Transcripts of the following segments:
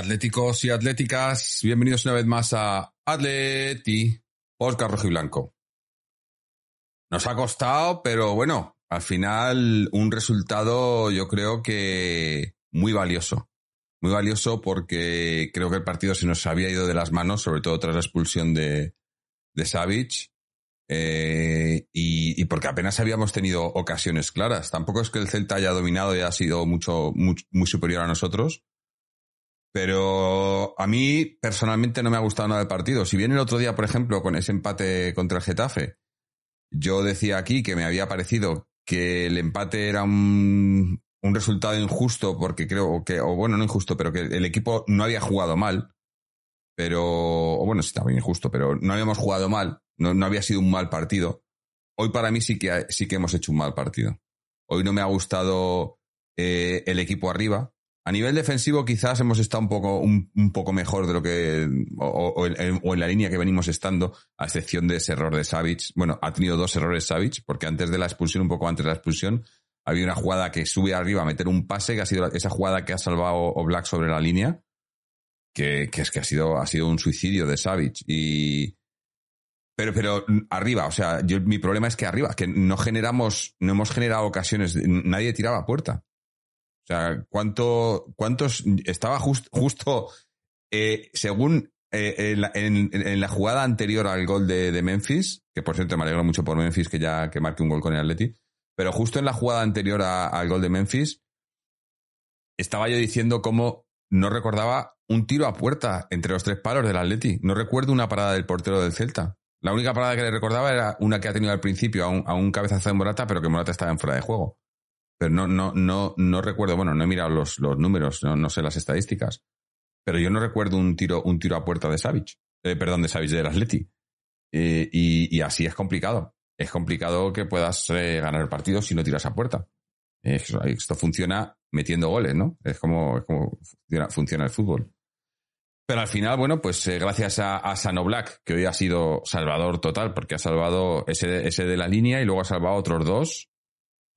atléticos y atléticas, bienvenidos una vez más a Atleti, Oscar Rojo y Blanco. Nos ha costado, pero bueno, al final un resultado yo creo que muy valioso. Muy valioso porque creo que el partido se nos había ido de las manos, sobre todo tras la expulsión de, de. Eh, y, porque apenas habíamos tenido ocasiones claras. Tampoco es que el Celta haya dominado y haya sido mucho, muy, muy superior a nosotros pero a mí personalmente no me ha gustado nada el partido. Si bien el otro día, por ejemplo, con ese empate contra el Getafe, yo decía aquí que me había parecido que el empate era un, resultado injusto porque creo que, o bueno, no injusto, pero que el equipo no había jugado mal. Pero, o bueno, sí, bien injusto, pero no habíamos jugado mal, no, no había sido un mal partido. Hoy para mí sí que, sí que hemos hecho un mal partido. Hoy no me ha gustado eh, el equipo arriba. A nivel defensivo quizás hemos estado un poco, un, poco mejor de lo que, o, en, la línea que venimos estando, a excepción de ese error de Savic. Bueno, ha tenido dos errores Savic, porque antes de la expulsión, un poco antes de la expulsión, había una jugada que sube arriba a meter un pase, que ha sido esa jugada que ha salvado Black sobre la línea, que, es que ha sido, ha sido un suicidio de Savic. Y, pero, pero arriba, o sea, yo, mi problema es que arriba, que no generamos, no hemos generado ocasiones, nadie tiraba puerta. Sea, ¿cuánto, ¿cuántos? Estaba just, justo, eh, según eh, en, la, jugada anterior al gol de, Memphis, que por cierto me alegro mucho por Memphis que ya que marque un gol con el Atleti, pero justo en la jugada anterior al gol de Memphis, estaba yo diciendo cómo no recordaba un tiro a puerta entre los tres palos del Atleti. No recuerdo una parada del portero del Celta. La única parada que le recordaba era una que ha tenido al principio a un, a un cabezazo de Morata, pero que Morata estaba en fuera de juego pero no, no, no, no recuerdo, bueno, no he mirado los, los números, no, no sé las estadísticas, pero yo no recuerdo un tiro, un tiro a puerta de Savic, eh, perdón, de Savic del Atleti. Eh, y, y, así es complicado. Es complicado que puedas eh, ganar el partido si no tiras a puerta. esto funciona metiendo goles, ¿no? Es como, es como funciona, el fútbol. Pero al final, bueno, pues eh, gracias a, a, Black, que hoy ha sido salvador total, porque ha salvado ese, ese de la línea y luego ha salvado otros dos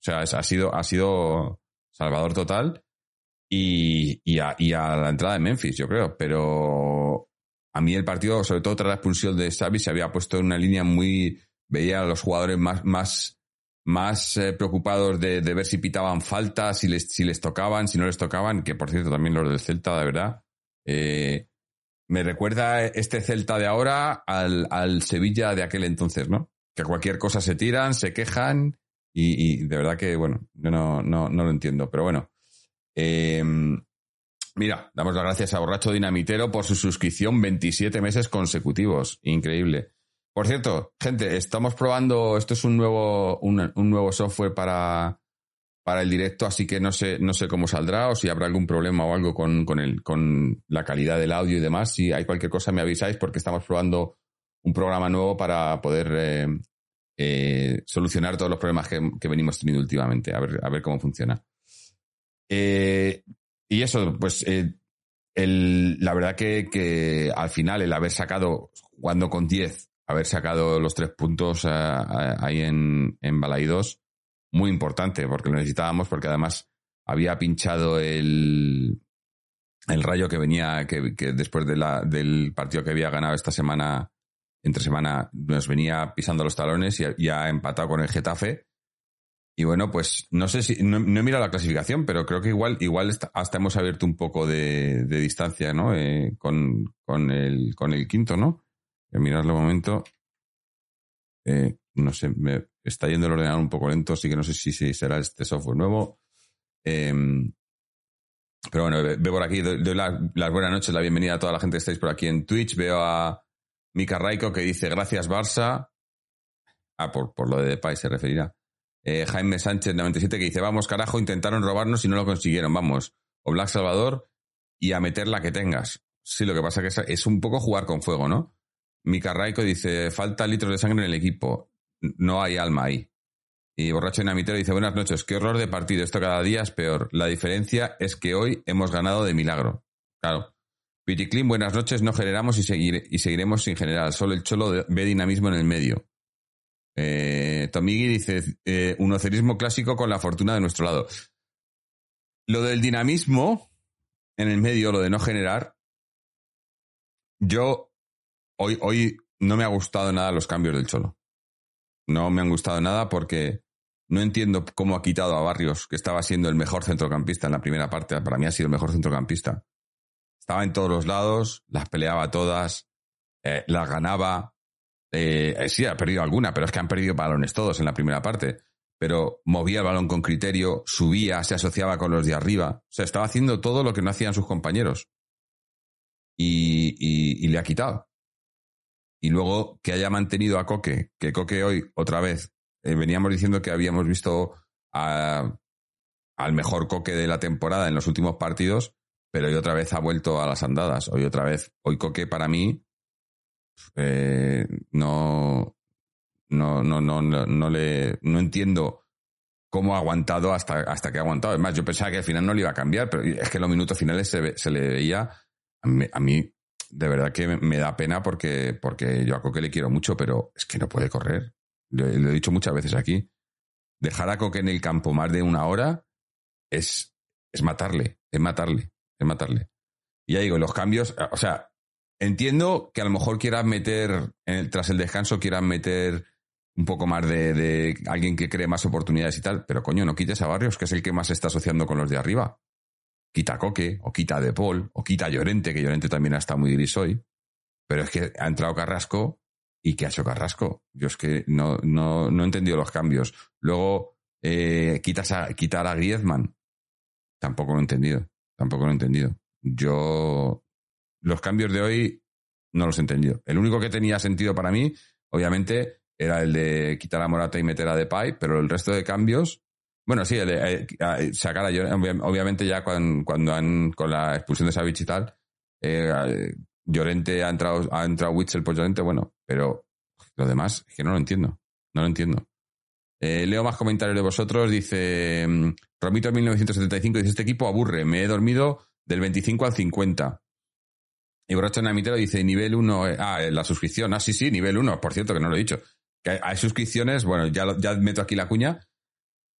o sea, ha sido, ha sido salvador total y, y, a, y, a, la entrada de Memphis, yo creo. Pero a mí el partido, sobre todo tras la expulsión de Xavi, se había puesto en una línea muy... Veía a los jugadores más, más, más eh, preocupados de, de, ver si pitaban faltas, si les, si les tocaban, si no les tocaban, que por cierto también los del Celta, de verdad. Eh, me recuerda este Celta de ahora al, al Sevilla de aquel entonces, ¿no? Que cualquier cosa se tiran, se quejan y, de verdad que, bueno, yo no, no, no lo entiendo. Pero bueno. Eh, mira, damos las gracias a Borracho Dinamitero por su suscripción 27 meses consecutivos. Increíble. Por cierto, gente, estamos probando, esto es un nuevo, un, un nuevo software para, para el directo, así que no sé, no sé cómo saldrá o si habrá algún problema o algo con, con, el, con la calidad del audio y demás. Si hay cualquier cosa me avisáis porque estamos probando un programa nuevo para poder eh, eh, solucionar todos los problemas que, venimos teniendo últimamente, a ver, a ver cómo funciona. Eh, y eso, pues la verdad que, al final el haber sacado, jugando con 10, haber sacado los tres puntos ahí en, en Balaidos, muy importante, porque lo necesitábamos, porque además había pinchado el, el rayo que venía, que, después de del partido que había ganado esta semana, entre semana, nos venía pisando los talones y, ha empatado con el Getafe. Y bueno, pues no sé si, no, he mirado la clasificación, pero creo que igual, igual hasta hemos abierto un poco de, distancia, ¿no? Eh, con, con, el, con el quinto, ¿no? Voy a mirarlo un momento. Eh, no sé, me está yendo el ordenador un poco lento, así que no sé si, será este software nuevo. Em, pero bueno, veo por aquí, doy, las buenas noches, la bienvenida a toda la gente que estáis por aquí en Twitch. Veo a Mika Raiko que dice gracias Barça. Ah, por, por lo de Depay se referirá. Eh, Jaime Sánchez 97 que dice vamos carajo, intentaron robarnos y no lo consiguieron, vamos. O Black Salvador y a meter la que tengas. Sí, lo que pasa es que es un poco jugar con fuego, ¿no? Mika Raiko dice falta litros de sangre en el equipo no hay alma ahí. Y Borracho Inamitero dice, buenas noches, qué horror de partido, esto cada día es peor. La diferencia es que hoy hemos ganado de milagro. Claro. Piticlin, buenas noches, no generamos y, y seguiremos sin generar, solo el cholo ve dinamismo en el medio. Eh, Tomigi dice, eh, un ocerismo clásico con la fortuna de nuestro lado. Lo del dinamismo en el medio, lo de no generar, yo hoy, hoy no me ha gustado nada los cambios del cholo. No me han gustado nada porque no entiendo cómo ha quitado a Barrios, que estaba siendo el mejor centrocampista en la primera parte. Para mí ha sido el mejor centrocampista. Estaba en todos los lados, las peleaba todas, eh, las ganaba. Eh, eh, sí, ha perdido alguna, pero es que han perdido balones todos en la primera parte. Pero movía el balón con criterio, subía, se asociaba con los de arriba. O sea, estaba haciendo todo lo que no hacían sus compañeros. y le ha quitado. Y luego que haya mantenido a Coque, que Coque hoy, otra vez, eh, veníamos diciendo que habíamos visto al mejor Coque de la temporada en los últimos partidos, pero hoy otra vez ha vuelto a las andadas. Hoy otra vez, hoy Coque para mí eh, no, no, no, no, no, le, no entiendo cómo ha aguantado hasta, hasta que ha aguantado. Es más, yo pensaba que al final no le iba a cambiar, pero es que los minutos finales se, se le veía, a mí de verdad que me da pena porque, porque yo a Coque le quiero mucho, pero es que no puede correr. Lo, he dicho muchas veces aquí. Dejar a Coque en el campo más de una hora es, es matarle, es matarle, matarle. Y ya digo, los cambios, o sea, entiendo que a lo mejor quieran meter, tras el descanso, quieran meter un poco más de, alguien que cree más oportunidades y tal, pero coño, no quites a Barrios, que es el que más se está asociando con los de arriba quita Coque, o quita De Paul, o quita Llorente, que Llorente también ha estado muy gris hoy. Pero es que ha entrado Carrasco y ¿qué ha hecho Carrasco? Yo es que no, no, no he entendido los cambios. Luego, eh, quitas a, quitar a Griezmann. Tampoco lo he entendido. Tampoco lo he entendido. Yo, los cambios de hoy no los he entendido. El único que tenía sentido para mí, obviamente, era el de quitar a Morata y meter a Depay, pero el resto de cambios bueno, sí, eh, sacar a obviamente ya cuando, han, con la expulsión de Savich y tal, eh, Llorente ha entrado, ha entrado Witzel por Llorente, bueno, pero lo demás es que no lo entiendo, no lo entiendo. Eh, leo más comentarios de vosotros, dice mm, Romito 1975, dice, este equipo aburre, me he dormido del 25 al 50. Y Borracho Namitero dice, nivel 1, ah, la suscripción, ah, sí, sí, nivel 1, por cierto, que no lo he dicho. Hay, suscripciones, bueno, ya, ya meto aquí la cuña,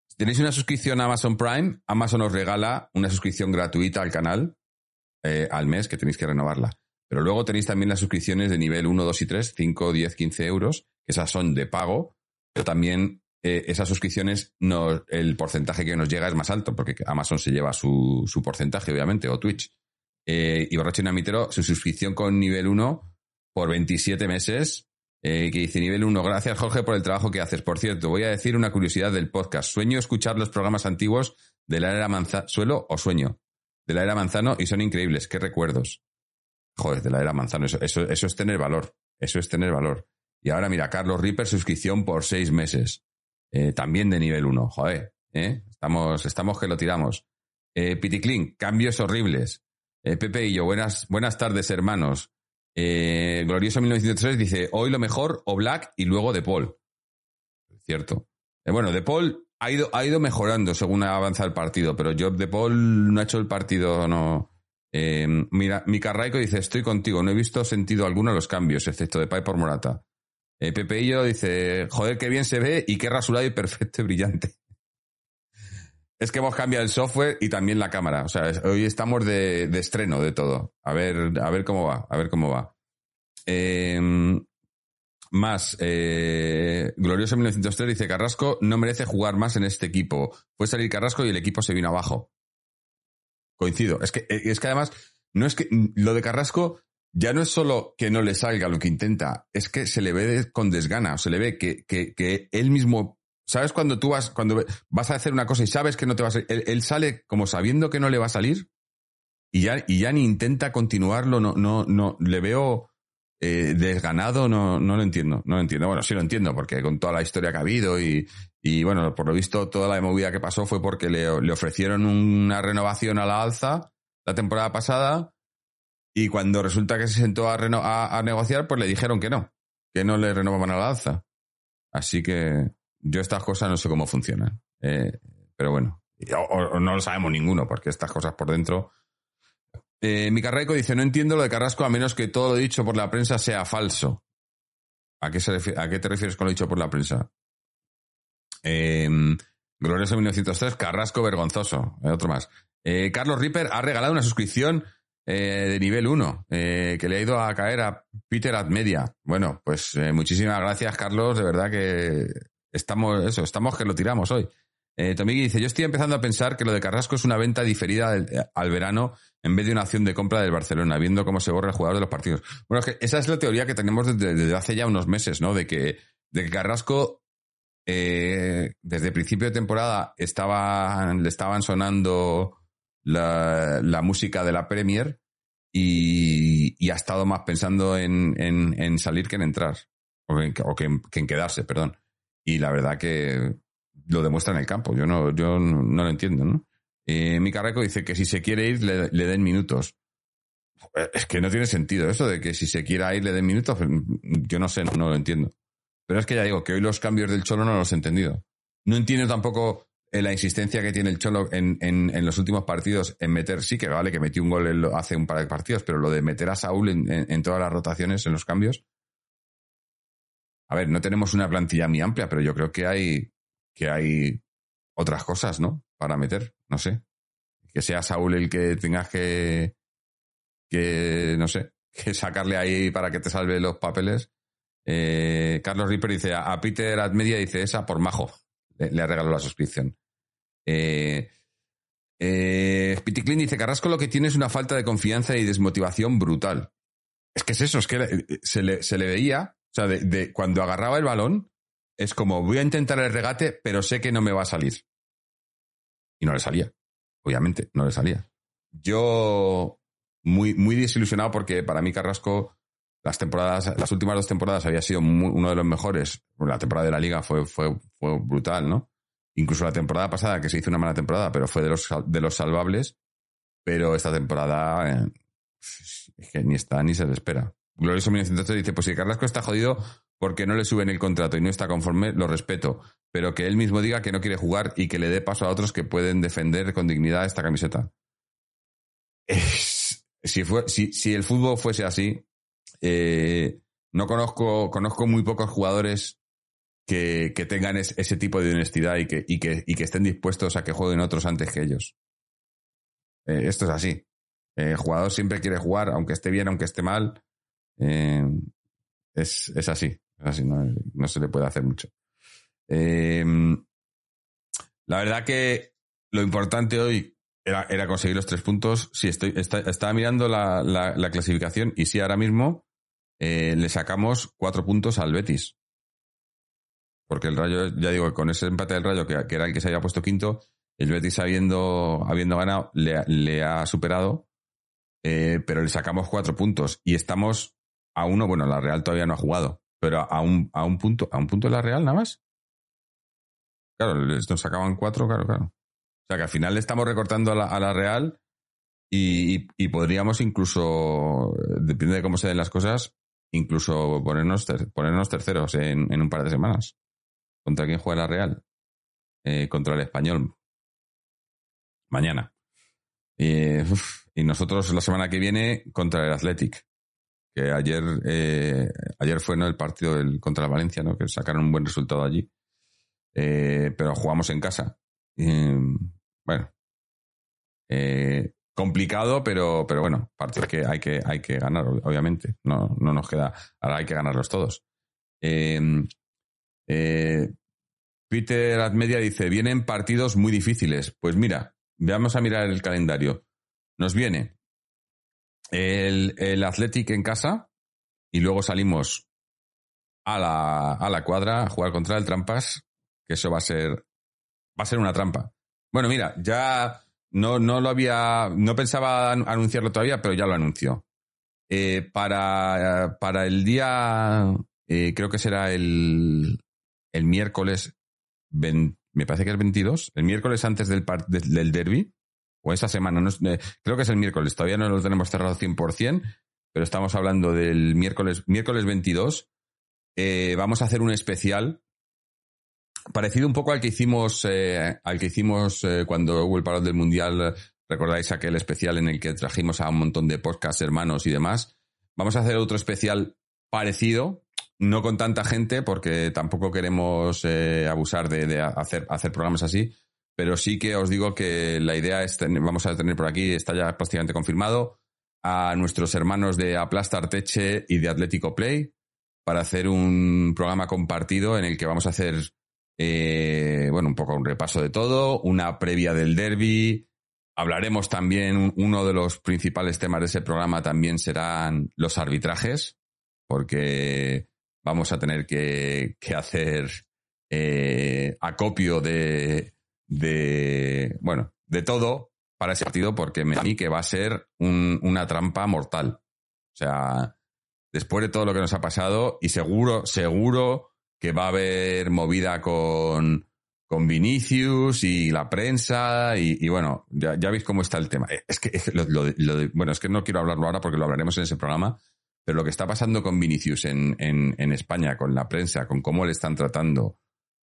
si tenéis una suscripción a Amazon Prime, Amazon os regala una suscripción gratuita al canal eh, al mes, que tenéis que renovarla. Pero luego tenéis también las suscripciones de nivel 1, 2 y 3, 5, 10, 15 euros, que esas son de pago, pero también eh, esas suscripciones, no, el porcentaje que nos llega es más alto, porque Amazon se lleva su, su porcentaje, obviamente, o Twitch. Eh, y Borracho Inamitero, su suscripción con nivel 1 por 27 meses eh, que dice nivel 1, gracias Jorge por el trabajo que haces. Por cierto, voy a decir una curiosidad del podcast. Sueño escuchar los programas antiguos de la era Manzano, suelo o sueño, de la era Manzano y son increíbles. Qué recuerdos. Joder, de la era Manzano, eso, eso, eso es tener valor. Eso es tener valor. Y ahora mira, Carlos Ripper, suscripción por seis meses. Eh, también de nivel 1. Joder, ¿eh? Estamos, estamos que lo tiramos. Eh, Piticlin, cambios horribles. Eh, Pepe y yo, buenas, buenas tardes, hermanos. Eh, Glorioso 1903 dice, hoy lo mejor, o Black y luego De Paul. Cierto. Eh, bueno, De Paul ha ido, ha ido mejorando según avanza el partido, pero yo De Paul no ha hecho el partido, no. Eh, mira, Mika dice, estoy contigo, no he visto sentido alguno a los cambios, excepto de Pai por Morata. Eh, Pepe y yo dice, joder, qué bien se ve y qué rasurado y perfecto y brillante. Es que hemos cambiado el software y también la cámara. O sea, hoy estamos de, de estreno de todo. A ver, a ver cómo va, a ver cómo va. Eh, más, eh, Glorioso 1903 dice Carrasco no merece jugar más en este equipo. Fue salir Carrasco y el equipo se vino abajo. Coincido. Es que, eh, es que además, no es que lo de Carrasco ya no es solo que no le salga lo que intenta, es que se le ve con desgana, o se le ve que, que, que él mismo, ¿sabes cuando tú vas, cuando vas a hacer una cosa y sabes que no te va a salir? Él, él sale como sabiendo que no le va a salir y ya, y ya ni intenta continuarlo, no, no, no, le veo eh, desganado, no, no lo entiendo, no lo entiendo. Bueno, sí lo entiendo, porque con toda la historia que ha habido y, y bueno, por lo visto toda la movida que pasó fue porque le, le ofrecieron una renovación a la alza la temporada pasada y cuando resulta que se sentó a, reno- a, negociar, pues le dijeron que no, que no le renovaban a la alza. Así que yo estas cosas no sé cómo funcionan. Eh, pero bueno, no lo sabemos ninguno, porque estas cosas por dentro... Eh, Micarraico dice, no entiendo lo de Carrasco a menos que todo lo dicho por la prensa sea falso. ¿A qué, se refi- a qué te refieres con lo dicho por la prensa? Eh, Glorioso 1903, Carrasco vergonzoso. Eh, otro más. Eh, Carlos Ripper ha regalado una suscripción eh, de nivel 1 eh, que le ha ido a caer a Peter Admedia. Bueno, pues eh, muchísimas gracias, Carlos. De verdad que estamos, eso, estamos que lo tiramos hoy. Eh, Tomigui dice, yo estoy empezando a pensar que lo de Carrasco es una venta diferida del- al verano en vez de una acción de compra del Barcelona, viendo cómo se borra el jugador de los partidos. Bueno, es que esa es la teoría que tenemos desde, hace ya unos meses, ¿no? De que, de Carrasco, eh, desde principio de temporada, le estaban sonando la, la música de la Premier y, y ha estado más pensando en, en- en salir que en entrar. O, en- o que, en- que en quedarse, perdón. Y la verdad que lo demuestra en el campo. Yo no, yo no, lo entiendo, ¿no? Eh, Mika Reco dice que si se quiere ir, le, den minutos. Es que no tiene sentido eso de que si se quiera ir, le den minutos. Yo no sé, no, no lo entiendo. Pero es que ya digo que hoy los cambios del Cholo no los he entendido. No entiendo tampoco la insistencia que tiene el Cholo en, en, en los últimos partidos en meter, sí que vale que metió un gol hace un par de partidos, pero lo de meter a Saúl en, en- todas las rotaciones, en los cambios. A ver, no tenemos una plantilla muy amplia, pero yo creo que hay, que hay otras cosas, ¿no? Para meter, no sé. Que sea Saúl el que tengas que, que, no sé, que sacarle ahí para que te salve los papeles. Eh, Carlos Ripper dice, a, Peter Admedia dice esa por majo. Le ha regalado la suscripción. Eh, eh, dice, Carrasco lo que tiene es una falta de confianza y desmotivación brutal. Es que es eso, es que le- se le, veía, o sea, de, cuando agarraba el balón, es como, voy a intentar el regate, pero sé que no me va a salir. Y no le salía. Obviamente, no le salía. Yo, muy, muy desilusionado porque para mí Carrasco, las temporadas, las últimas dos temporadas había sido uno de los mejores. La temporada de la liga fue, fue brutal, ¿no? Incluso la temporada pasada, que se hizo una mala temporada, pero fue de los, de los salvables. Pero esta temporada, eh, es que ni está ni se le espera. Glorioso 1903 dice, pues si Carrasco está jodido porque no le suben el contrato y no está conforme, lo respeto. Pero que él mismo diga que no quiere jugar y que le dé paso a otros que pueden defender con dignidad esta camiseta. Si, fue, si, si el fútbol fuese así, eh, no conozco, conozco muy pocos jugadores que, tengan es- ese tipo de honestidad y que, estén dispuestos a que jueguen otros antes que ellos. Eh, esto es así. Eh, el jugador siempre quiere jugar, aunque esté bien, aunque esté mal. Eh, es, así. Así, no, se le puede hacer mucho. La verdad que lo importante hoy era, conseguir los tres puntos. Sí, estoy, está- estaba mirando la, la- la clasificación y sí, ahora mismo le sacamos cuatro puntos al Betis. Porque el Rayo, ya digo, con ese empate del Rayo, que, era el que se había puesto quinto, el Betis habiendo, habiendo ganado, le, le ha superado, eh, pero le sacamos cuatro puntos y estamos a uno, bueno, la Real todavía no ha jugado, pero a un, a un punto, a un punto de la Real nada más. Claro, nos sacaban cuatro, claro, claro. O sea que al final le estamos recortando a la, a la Real y, y, podríamos incluso, depende de cómo se den las cosas, incluso ponernos, ponernos terceros en, en, un par de semanas. ¿Contra quién juega la Real? Eh, contra el Español. Mañana. Y nosotros la semana que viene contra el Athletic. Que ayer, eh, ayer fue ¿no? el partido del, contra el Valencia, ¿no? que sacaron un buen resultado allí. Eh, pero jugamos en casa. bueno. Complicado, pero, pero bueno, partido que hay que, hay que ganar, obviamente. No, no nos queda. Ahora hay que ganarlos todos. Eh, Peter Admedia dice: Vienen partidos muy difíciles. Pues mira, vamos a mirar el calendario. Nos viene el, el Athletic en casa y luego salimos a la, a la cuadra a jugar contra el Trampas, que eso va a ser, va a ser una trampa. Bueno, mira, ya no, no lo había, no pensaba anunciarlo todavía, pero ya lo anunció. Eh, para, para el día, eh, creo que será el, el miércoles, me parece que es 22, el miércoles antes del, del derby, o esa semana, no, eh, creo que es el miércoles, todavía no lo tenemos cerrado 100%, pero estamos hablando del miércoles, miércoles 22. Eh, vamos a hacer un especial parecido un poco al que hicimos, eh, al que hicimos cuando hubo el paro del mundial. Recordáis aquel especial en el que trajimos a un montón de podcasts hermanos y demás. Vamos a hacer otro especial parecido, no con tanta gente, porque tampoco queremos eh, abusar de, hacer, programas así. Pero sí que os digo que la idea es, vamos a tener por aquí, está ya prácticamente confirmado, a nuestros hermanos de Aplastar Teche y de Atlético Play para hacer un programa compartido en el que vamos a hacer eh, bueno, un poco un repaso de todo, una previa del derby. Hablaremos también, uno de los principales temas de ese programa también serán los arbitrajes, porque vamos a tener que, que hacer eh, acopio de, de, bueno, de todo para ese partido, porque me mí que va a ser un, una trampa mortal. O sea, después de todo lo que nos ha pasado, y seguro, seguro que va a haber movida con, con Vinicius y la prensa y, y bueno, ya, ya, veis cómo está el tema. Es que, es lo, lo, lo, bueno, es que no quiero hablarlo ahora porque lo hablaremos en ese programa, pero lo que está pasando con Vinicius en, en, España, con la prensa, con cómo le están tratando,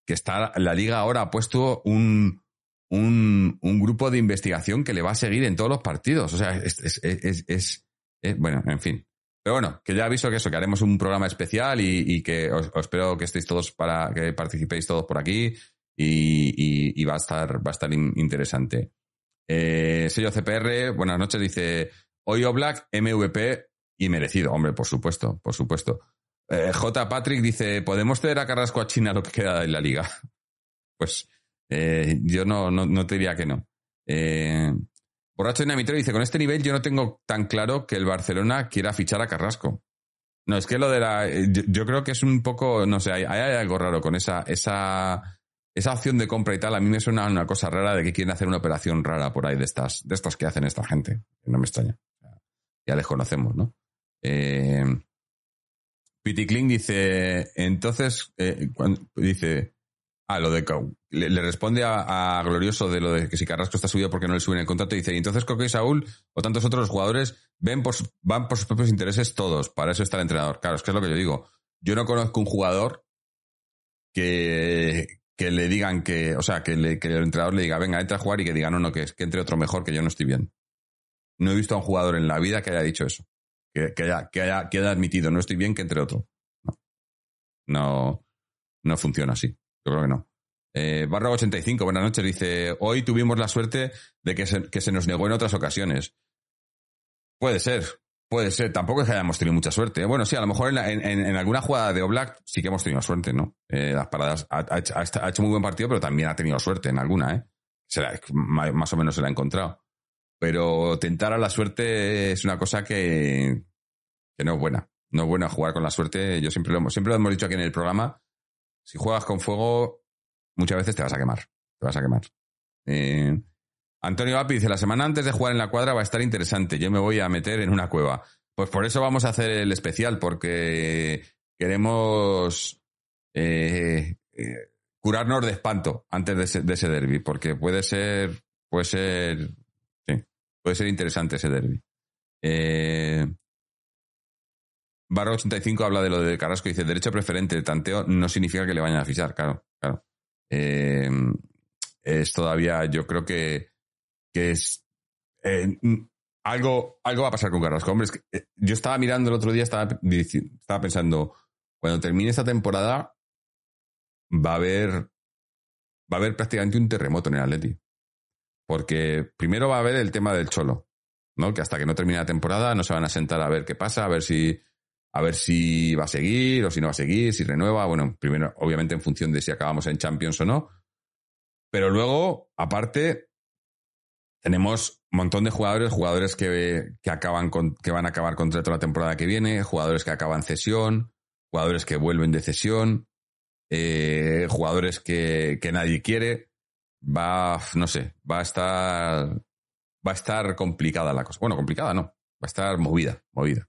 que está la liga ahora ha puesto un, un, un grupo de investigación que le va a seguir en todos los partidos. O sea, es, es, es, bueno, en fin. Pero bueno, que ya aviso que eso, que haremos un programa especial y, que os, espero que estéis todos para que participéis todos por aquí y, va a estar, va a estar in, interesante. Eh, sello CPR, buenas noches, dice hoy Black, MVP y merecido. Hombre, por supuesto, por supuesto. Eh, J. Patrick dice, ¿podemos ceder a Carrasco a China lo que queda en la liga? Pues eh, yo no, no, te diría que no. Eh, Borracho Dinamitero dice, con este nivel yo no tengo tan claro que el Barcelona quiera fichar a Carrasco. No, es que lo de la... Yo, yo creo que es un poco, no sé, hay, hay, algo raro con esa, esa, esa opción de compra y tal. A mí me suena una cosa rara de que quieren hacer una operación rara por ahí de estas, de estas que hacen esta gente. No me extraña. Ya les conocemos, ¿no? Eh, Pity Kling dice, entonces, eh, dice, Ah, lo de. Le, le responde a, Glorioso de lo de que si Carrasco está subido porque no le suben el contrato. Dice, y entonces Coque y Saúl o tantos otros jugadores ven por, van por sus propios intereses todos. Para eso está el entrenador. Claro, es que es lo que yo digo. Yo no conozco un jugador que, que le digan que. O sea, que, le, que el entrenador le diga, venga, entra a jugar y que diga, no, no, que, que entre otro mejor, que yo no estoy bien. No he visto a un jugador en la vida que haya dicho eso. Que, haya, que, haya, que haya admitido, no estoy bien, que entre otro. No. No, funciona así. Yo creo que no. Eh, barra 85, buenas noches. Dice, hoy tuvimos la suerte de que se, que se nos negó en otras ocasiones. Puede ser, puede ser. Tampoco es que hayamos tenido mucha suerte. Bueno, sí, a lo mejor en, la, en, en alguna jugada de Oblak sí que hemos tenido suerte, ¿no? Eh, las paradas, ha, hecho muy buen partido, pero también ha tenido suerte en alguna, ¿eh? Se más o menos se la ha encontrado. Pero tentar a la suerte es una cosa que, que no es buena. No es buena jugar con la suerte. Yo siempre lo, siempre lo hemos dicho aquí en el programa si juegas con fuego, muchas veces te vas a quemar. Te vas a quemar. Eh, Antonio Api dice, la semana antes de jugar en la cuadra va a estar interesante. Yo me voy a meter en una cueva. Pues por eso vamos a hacer el especial, porque queremos... Eh, eh, curarnos de espanto antes de ese, de ese derby, porque puede ser, puede ser, puede ser interesante ese derby. Eh, Barro 85 habla de lo de Carrasco y dice, derecho preferente, el tanteo no significa que le vayan a fichar, claro, claro. Eh, es todavía, yo creo que, que es, eh, algo, algo va a pasar con Carrasco. Hombre, eh, yo estaba mirando el otro día, estaba, estaba pensando, cuando termine esta temporada, va a haber, va a haber prácticamente un terremoto en el Atleti. Porque primero va a haber el tema del Cholo, ¿no? Que hasta que no termine la temporada no se van a sentar a ver qué pasa, a ver si, a ver si va a seguir o si no va a seguir, si renueva. Bueno, primero, obviamente en función de si acabamos en Champions o no. Pero luego, aparte, tenemos un montón de jugadores, jugadores que, que acaban con, que van a acabar contrato la temporada que viene, jugadores que acaban cesión, jugadores que vuelven de cesión, eh, jugadores que, que nadie quiere. Va, no sé, va a estar, va a estar complicada la cosa. Bueno, complicada no, va a estar movida, movida.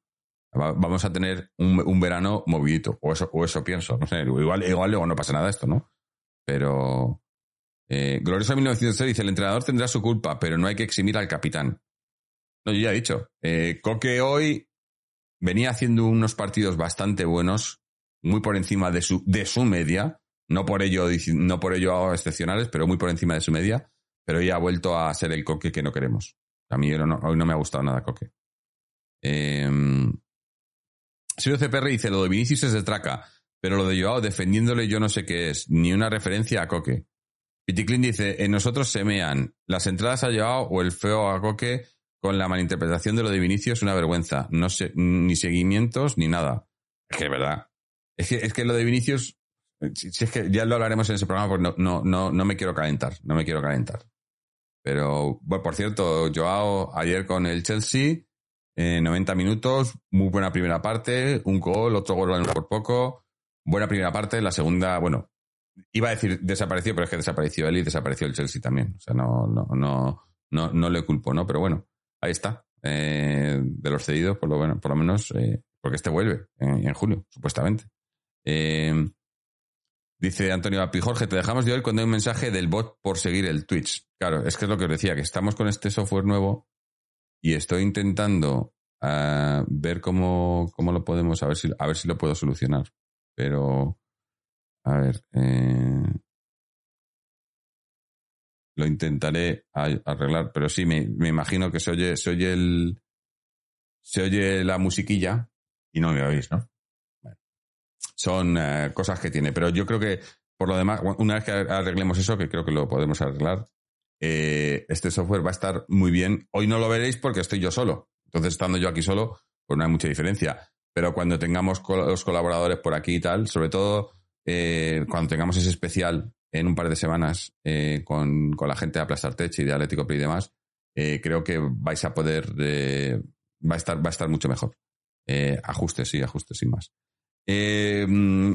vamos a tener un, un, verano movidito, o eso, o eso pienso, no sé, igual, igual luego no pasa nada esto, ¿no? Pero, eh, Glorioso 1906 dice, el entrenador tendrá su culpa, pero no hay que eximir al capitán. No, yo ya he dicho. Eh, Coque hoy venía haciendo unos partidos bastante buenos, muy por encima de su, de su media, no por ello, no por ello excepcionales, pero muy por encima de su media, pero hoy ha vuelto a ser el Coque que no queremos. A mí no, hoy no me ha gustado nada Coque. Eh, Sirio CPR dice, lo de Vinicius es de traca, pero lo de Joao defendiéndole yo no sé qué es, ni una referencia a Coque. Piticlin dice, en nosotros se mean. Las entradas ha llevado o el feo a coque con la malinterpretación de lo de Vinicio es una vergüenza. No sé, ni seguimientos ni nada. Es que es verdad. Es que, es que lo de Vinicius, si, es que ya lo hablaremos en ese programa, porque no, no, no, no me quiero calentar. No me quiero calentar. Pero, bueno, por cierto, Joao ayer con el Chelsea, eh, 90 minutos, muy buena primera parte, un gol, otro gol por poco, buena primera parte, la segunda, bueno, Iba a decir desapareció, pero es que desapareció él y desapareció el Chelsea también. O sea, no, no, no, no, no le culpo, ¿no? Pero bueno, ahí está. Eh, de los cedidos, por lo, bueno, por lo menos, eh, porque este vuelve en, julio, supuestamente. Eh, dice Antonio Api, Jorge, te dejamos de hoy cuando hay un mensaje del bot por seguir el Twitch. Claro, es que es lo que os decía, que estamos con este software nuevo y estoy intentando uh, ver cómo, cómo lo podemos, a ver si, si lo puedo solucionar. Pero a ver. Eh, lo intentaré arreglar, pero sí, me, me, imagino que se oye, se oye el. Se oye la musiquilla y no me oís, ¿no? Son eh, cosas que tiene, pero yo creo que por lo demás, una vez que arreglemos eso, que creo que lo podemos arreglar, eh, este software va a estar muy bien. Hoy no lo veréis porque estoy yo solo. Entonces, estando yo aquí solo, pues no hay mucha diferencia. Pero cuando tengamos los colaboradores por aquí y tal, sobre todo eh, cuando tengamos ese especial en un par de semanas eh, con, con, la gente de Aplastar Tech y de Atlético y demás, creo que vais a poder, va, a estar, va a estar mucho mejor. ajustes, sí, ajustes sin más. Mm,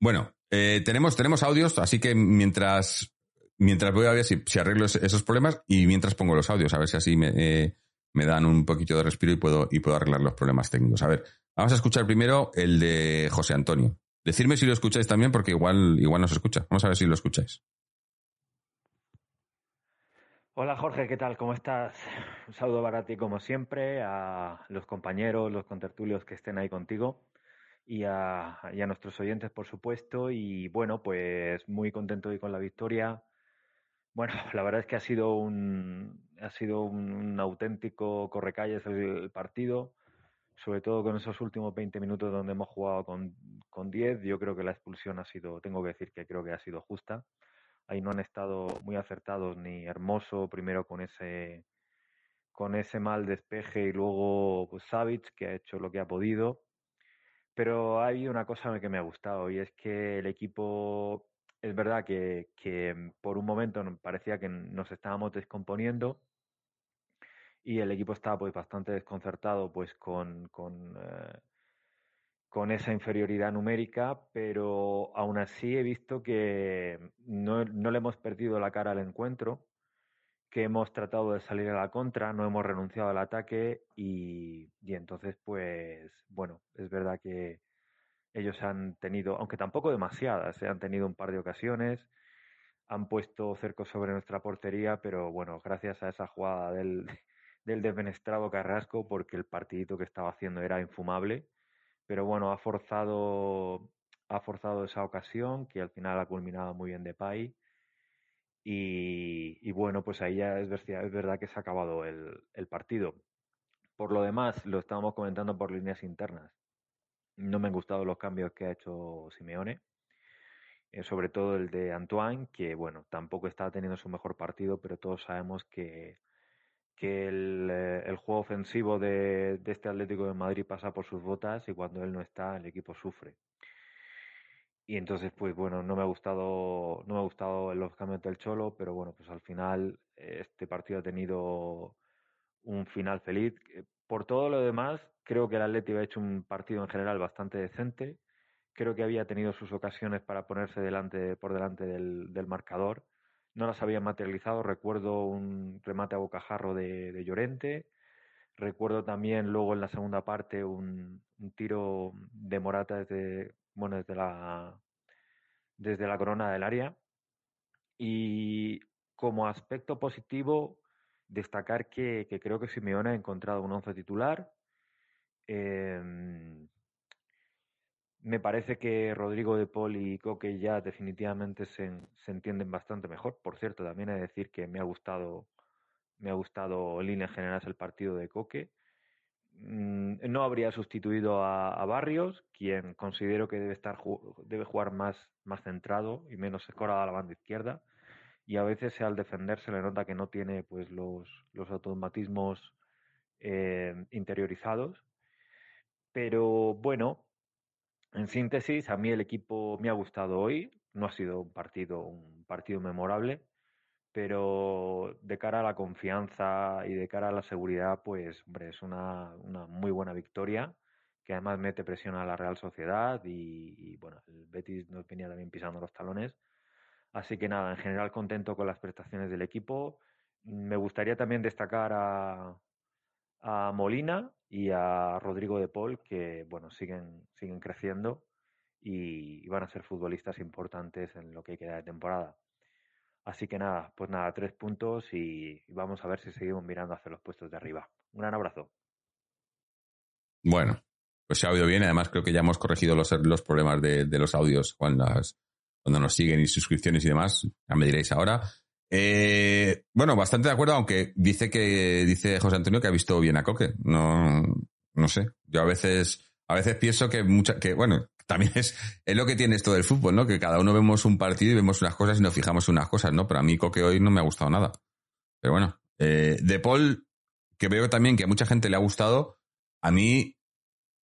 bueno, tenemos, tenemos audios, así que mientras, mientras voy a ver si, arreglo esos problemas y mientras pongo los audios, a ver si así me, me dan un poquito de respiro y puedo, y puedo arreglar los problemas técnicos. A ver, vamos a escuchar primero el de José Antonio. Decidme si lo escucháis también, porque igual, igual no se escucha. Vamos a ver si lo escucháis. Hola Jorge, ¿qué tal? ¿Cómo estás? Un saludo para ti como siempre, a los compañeros, los contertulios que estén ahí contigo y a, y a nuestros oyentes, por supuesto. Y bueno, pues muy contento hoy con la victoria. Bueno, la verdad es que ha sido un, ha sido un, auténtico correcalles el partido sobre todo con esos últimos 20 minutos donde hemos jugado con, con 10, yo creo que la expulsión ha sido, tengo que decir que creo que ha sido justa. Ahí no han estado muy acertados ni Hermoso, primero con ese con ese mal despeje y luego pues, Savic, que ha hecho lo que ha podido. Pero hay una cosa que me ha gustado y es que el equipo, es verdad que, que por un momento parecía que nos estábamos descomponiendo, y el equipo estaba pues bastante desconcertado pues con, con, eh, con, esa inferioridad numérica, pero aún así he visto que no, no, le hemos perdido la cara al encuentro, que hemos tratado de salir a la contra, no hemos renunciado al ataque y, y entonces pues bueno, es verdad que ellos han tenido, aunque tampoco demasiadas, se han tenido un par de ocasiones, han puesto cerco sobre nuestra portería, pero bueno, gracias a esa jugada del, del defenestrado Carrasco, porque el partidito que estaba haciendo era infumable, pero bueno, ha forzado, ha forzado esa ocasión, que al final ha culminado muy bien de Pai. Y, bueno, pues ahí ya es, verdad que se ha acabado el, partido. Por lo demás, lo estábamos comentando por líneas internas. No me han gustado los cambios que ha hecho Simeone, eh, sobre todo el de Antoine, que bueno, tampoco está teniendo su mejor partido, pero todos sabemos que, que el, eh, juego ofensivo de, este Atlético de Madrid pasa por sus botas y cuando él no está, el equipo sufre. Y entonces, pues bueno, no me ha gustado, no me ha gustado los cambios del Cholo, pero bueno, pues al final este partido ha tenido un final feliz. Por todo lo demás, creo que el Atlético ha hecho un partido en general bastante decente. Creo que había tenido sus ocasiones para ponerse delante, por delante del, del marcador. No las había materializado. Recuerdo un remate a bocajarro de, de Llorente. Recuerdo también luego en la segunda parte un, un tiro de Morata desde, bueno, desde la, desde la corona del área. Y como aspecto positivo, destacar que, que creo que Simeone ha encontrado un once titular. Eh, me parece que Rodrigo de Paul y Coque ya definitivamente se, se, entienden bastante mejor. Por cierto, también he de decir que me ha gustado, me ha gustado en líneas generales el partido de Coque. Mm, no habría sustituido a, Barrios, quien considero que debe estar debe jugar más, más centrado y menos escorado a la banda izquierda y a veces al defender se le nota que no tiene pues los, los automatismos eh, interiorizados. Pero bueno, en síntesis, a mí el equipo me ha gustado hoy. No ha sido un partido, un partido memorable, pero de cara a la confianza y de cara a la seguridad, pues hombre, es una, una muy buena victoria que además mete presión a la Real Sociedad y, bueno, el Betis nos venía también pisando los talones Así que nada, en general contento con las prestaciones del equipo. Me gustaría también destacar a, a Molina y a Rodrigo de Paul, que bueno, siguen, siguen creciendo y, van a ser futbolistas importantes en lo que queda de temporada. Así que nada, pues nada, tres puntos y, vamos a ver si seguimos mirando hacia los puestos de arriba. Un gran abrazo. Bueno, pues se ha oído bien. Además, creo que ya hemos corregido los, los problemas de, de los audios las, cuando nos siguen y suscripciones y demás, ya me diréis ahora. Eh, bueno, bastante de acuerdo, aunque dice que dice José Antonio que ha visto bien a Coque. No, no sé. Yo a veces, a veces pienso que mucha, que bueno, también es, es lo que tiene esto del fútbol, ¿no? Que cada uno vemos un partido y vemos unas cosas y nos fijamos en unas cosas, ¿no? Pero a mí Coque hoy no me ha gustado nada. Pero bueno, eh, de Paul, que veo también que a mucha gente le ha gustado, a mí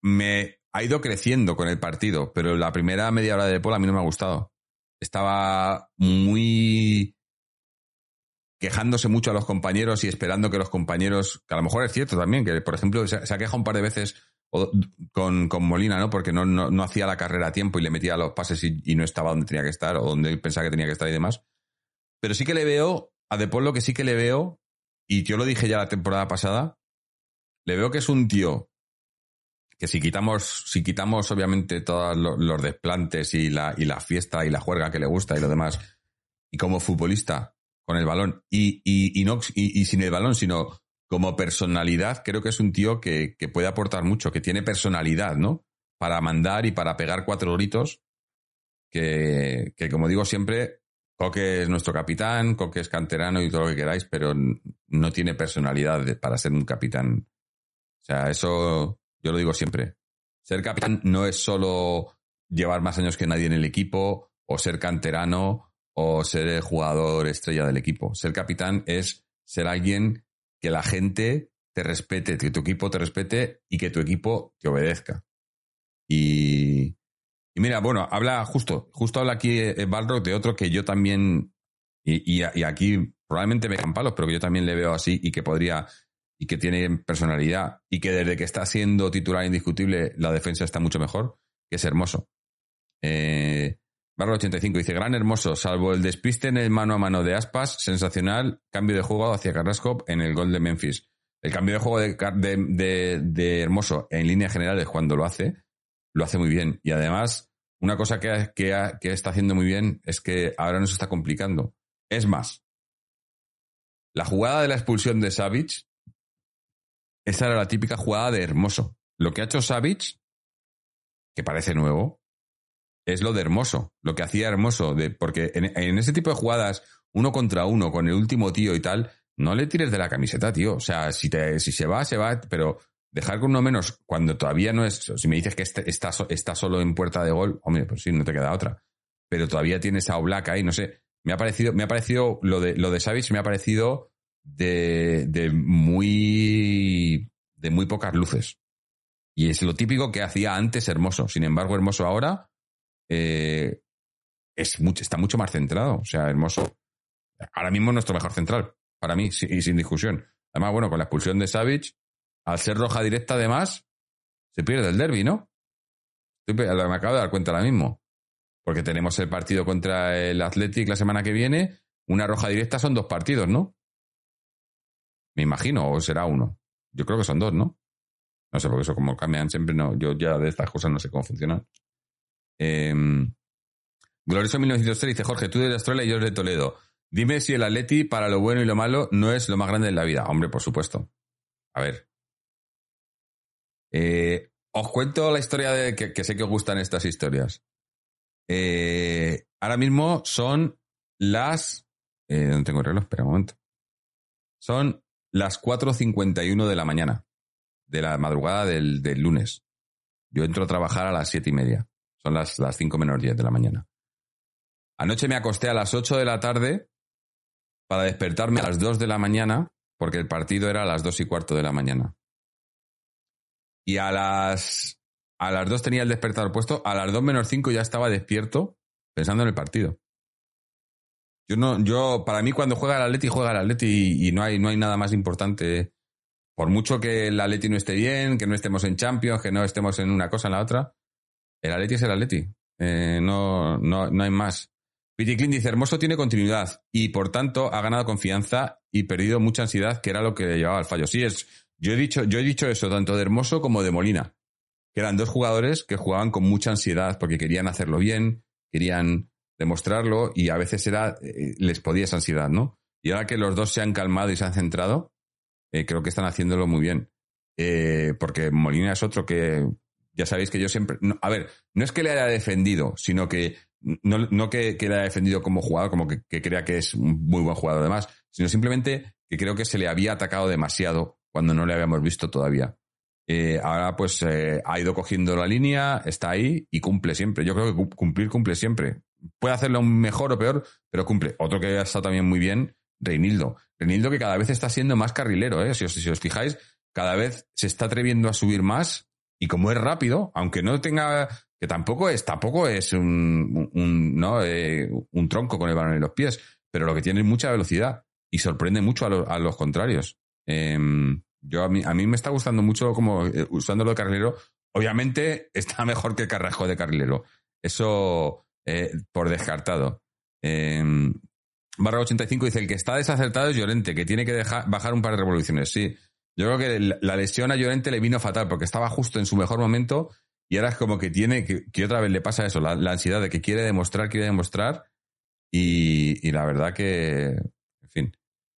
me ha ido creciendo con el partido, pero la primera media hora de Paul a mí no me ha gustado estaba muy quejándose mucho a los compañeros y esperando que los compañeros, que a lo mejor es cierto también, que por ejemplo se, se ha quejado un par de veces con, con Molina, ¿no? Porque no, no, no, hacía la carrera a tiempo y le metía los pases y, no estaba donde tenía que estar o donde pensaba que tenía que estar y demás. Pero sí que le veo, a De lo que sí que le veo, y yo lo dije ya la temporada pasada, le veo que es un tío que si quitamos, si quitamos obviamente todos los desplantes y la, y la fiesta y la juerga que le gusta y lo demás, y como futbolista con el balón, y, y, y no, y, sin el balón, sino como personalidad, creo que es un tío que, que, puede aportar mucho, que tiene personalidad, ¿no? Para mandar y para pegar cuatro gritos, que, que como digo siempre, Coque es nuestro capitán, Coque es canterano y todo lo que queráis, pero no tiene personalidad para ser un capitán. O sea, eso yo lo digo siempre. Ser capitán no es solo llevar más años que nadie en el equipo, o ser canterano, o ser el jugador estrella del equipo. Ser capitán es ser alguien que la gente te respete, que tu equipo te respete y que tu equipo te obedezca. Y, mira, bueno, habla justo, justo habla aquí eh, Balrock de otro que yo también, y aquí probablemente me caen palos, pero que yo también le veo así y que podría y que tiene personalidad y que desde que está siendo titular indiscutible la defensa está mucho mejor, que es hermoso. Eh, Barro 85 dice, gran hermoso, salvo el despiste en el mano a mano de Aspas, sensacional, cambio de juego hacia Carrasco en el gol de Memphis. El cambio de juego de, de, de, Hermoso en línea general es cuando lo hace, lo hace muy bien. Y además, una cosa que, que, que está haciendo muy bien es que ahora no se está complicando. Es más, la jugada de la expulsión de Savage, esa era la típica jugada de Hermoso. Lo que ha hecho Savage, que parece nuevo, es lo de Hermoso. Lo que hacía Hermoso, de, porque en, ese tipo de jugadas, uno contra uno, con el último tío y tal, no le tires de la camiseta, tío. O sea, si, te, si se va, se va, pero dejar con uno menos cuando todavía no es. Si me dices que este, está, está solo en puerta de gol, hombre, pues sí, no te queda otra. Pero todavía tienes a Oblak ahí, no sé me ha parecido, me ha parecido lo de lo de Savage me ha parecido de, de muy de muy pocas luces. Y es lo típico que hacía antes Hermoso. Sin embargo, Hermoso ahora eh, es mucho, está mucho más centrado. O sea, Hermoso ahora mismo es nuestro mejor central, para mí, y sin discusión. Además, bueno, con la expulsión de Savage, al ser roja directa, además, se pierde el derby, ¿no? me acabo de dar cuenta ahora mismo porque tenemos el partido contra el Athletic la semana que viene. Una roja directa son dos partidos, ¿no? Me imagino, o será uno. Yo creo que son dos, ¿no? No sé, porque eso como cambian siempre, no. Yo ya de estas cosas no sé cómo funcionan. Eh, Glorioso 1903 dice, Jorge, tú de Australia y yo de Toledo. Dime si el Atleti, para lo bueno y lo malo, no es lo más grande de la vida. Hombre, por supuesto. A ver. Eh, os cuento la historia de que, sé que os gustan estas historias. Eh, ahora mismo son las... Eh, ¿Dónde tengo el reloj? Espera un momento. Son las 4.51 de la mañana, de la madrugada del, lunes. Yo entro a trabajar a las siete y media. Son las, las 5 menos 10 de la mañana. Anoche me acosté a las 8 de la tarde para despertarme a las 2 de la mañana, porque el partido era a las 2 y cuarto de la mañana. Y a las a las 2 tenía el despertador puesto, a las 2 menos 5 ya estaba despierto pensando en el partido. Yo no, yo, para mí cuando juega el Atleti, juega el Atleti y, no, hay, no hay nada más importante. Por mucho que el Atleti no esté bien, que no estemos en Champions, que no estemos en una cosa en la otra, el Atleti es el Atleti. Eh, no, no, no hay más. Piticlin dice, Hermoso tiene continuidad y por tanto ha ganado confianza y perdido mucha ansiedad, que era lo que llevaba al fallo. Sí, es, yo he dicho, yo he dicho eso tanto de Hermoso como de Molina que eran dos jugadores que jugaban con mucha ansiedad porque querían hacerlo bien, querían demostrarlo y a veces era, eh, les podía esa ansiedad, ¿no? Y ahora que los dos se han calmado y se han centrado, eh, creo que están haciéndolo muy bien. Porque Molina es otro que, ya sabéis que yo siempre, a ver, no es que le haya defendido, sino que, no, que, le haya defendido como jugador, como que, que crea que es un muy buen jugador además, sino simplemente que creo que se le había atacado demasiado cuando no le habíamos visto todavía. Eh, ahora pues eh, ha ido cogiendo la línea, está ahí y cumple siempre. Yo creo que cumplir cumple siempre. Puede hacerlo mejor o peor, pero cumple. Otro que ha estado también muy bien, Reinildo. Reinildo que cada vez está siendo más carrilero, ¿eh? si, os, si os fijáis, cada vez se está atreviendo a subir más y como es rápido, aunque no tenga, que tampoco es, tampoco es un, un ¿no? Eh, un tronco con el balón en los pies, pero lo que tiene es mucha velocidad y sorprende mucho a, a los contrarios. Eh, yo a mí, a mí me está gustando mucho como eh, usándolo de carrilero. Obviamente está mejor que Carrasco de carrilero. Eso eh, por descartado. Em, barra 85 dice, el que está desacertado es Llorente, que tiene que dejar, bajar un par de revoluciones. Sí, yo creo que la lesión a Llorente le vino fatal porque estaba justo en su mejor momento y ahora es como que tiene, que, otra vez le pasa eso, la, ansiedad de que quiere demostrar, quiere demostrar y, la verdad que, en fin,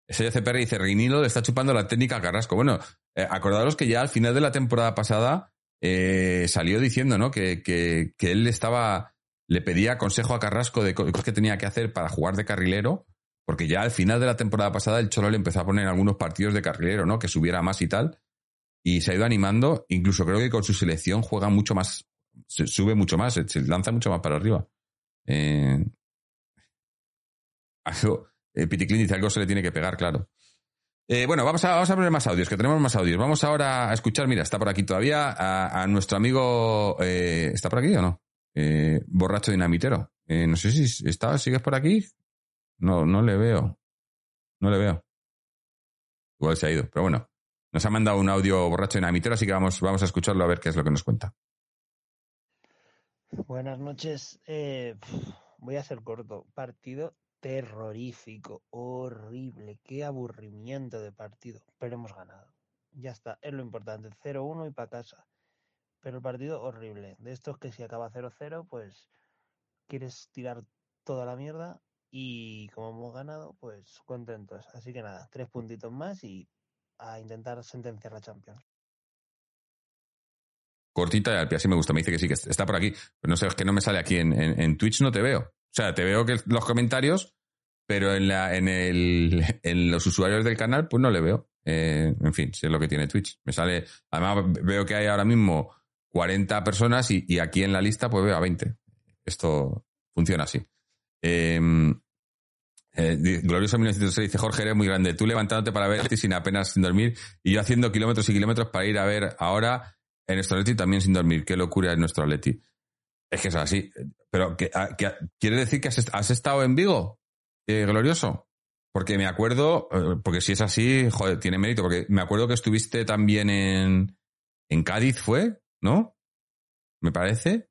SCPR dice, Reinildo le está chupando la técnica a Carrasco. Bueno, eh, acordaros que ya al final de la temporada pasada eh, salió diciendo, ¿no? Que, que, que, él estaba, le pedía consejo a Carrasco de cosas que tenía que hacer para jugar de carrilero, porque ya al final de la temporada pasada el Cholo le empezó a poner algunos partidos de carrilero, ¿no? Que subiera más y tal. Y se ha ido animando, incluso creo que con su selección juega mucho más, sube mucho más, se lanza mucho más para arriba. Eh, eh, Piticlin dice algo se le tiene que pegar, claro. Eh, bueno, vamos a, vamos a ver más audios, que tenemos más audios. Vamos ahora a escuchar, mira, está por aquí todavía, a, nuestro amigo, eh, ¿está por aquí o no? Eh, borracho dinamitero. Eh, no sé si está, ¿sigues por aquí? No, no le veo. No le veo. Igual se ha ido, pero bueno. Nos ha mandado un audio borracho dinamitero, así que vamos, vamos a escucharlo a ver qué es lo que nos cuenta. Buenas noches. voy a hacer corto. Partido terrorífico, horrible, qué aburrimiento de partido, pero hemos ganado. Ya está, es lo importante, 0-1 y para casa. pero el partido horrible. De estos que si acaba 0-0, pues quieres tirar toda la mierda y como hemos ganado, pues contentos. Así que nada, tres puntitos más y a intentar sentenciar la Champions. Cortita y al pie, así me gusta. Me dice que sí, que está por aquí. No sé, es que no me sale aquí en, en, Twitch, no te veo. O sea, te veo que los comentarios, pero en, la, en, el, en los usuarios del canal, pues no le veo. Eh, en fin, si es lo que tiene Twitch. Me sale, además veo que hay ahora mismo 40 personas y, aquí en la lista pues veo a 20. Esto funciona así. Em, eh, Glorioso 1906 dice Jorge, eres muy grande. Tú levantándote para ver sin apenas sin dormir y yo haciendo kilómetros y kilómetros para ir a ver ahora en nuestro Atleti también sin dormir. Qué locura es nuestro Atleti. Es que es así. Pero, ah, ¿quiere decir que has, estado en Vigo? Eh, glorioso. Porque me acuerdo, eh, porque si es así, joder, tiene mérito, porque me acuerdo que estuviste también en, en Cádiz, ¿fue? ¿no? Me parece.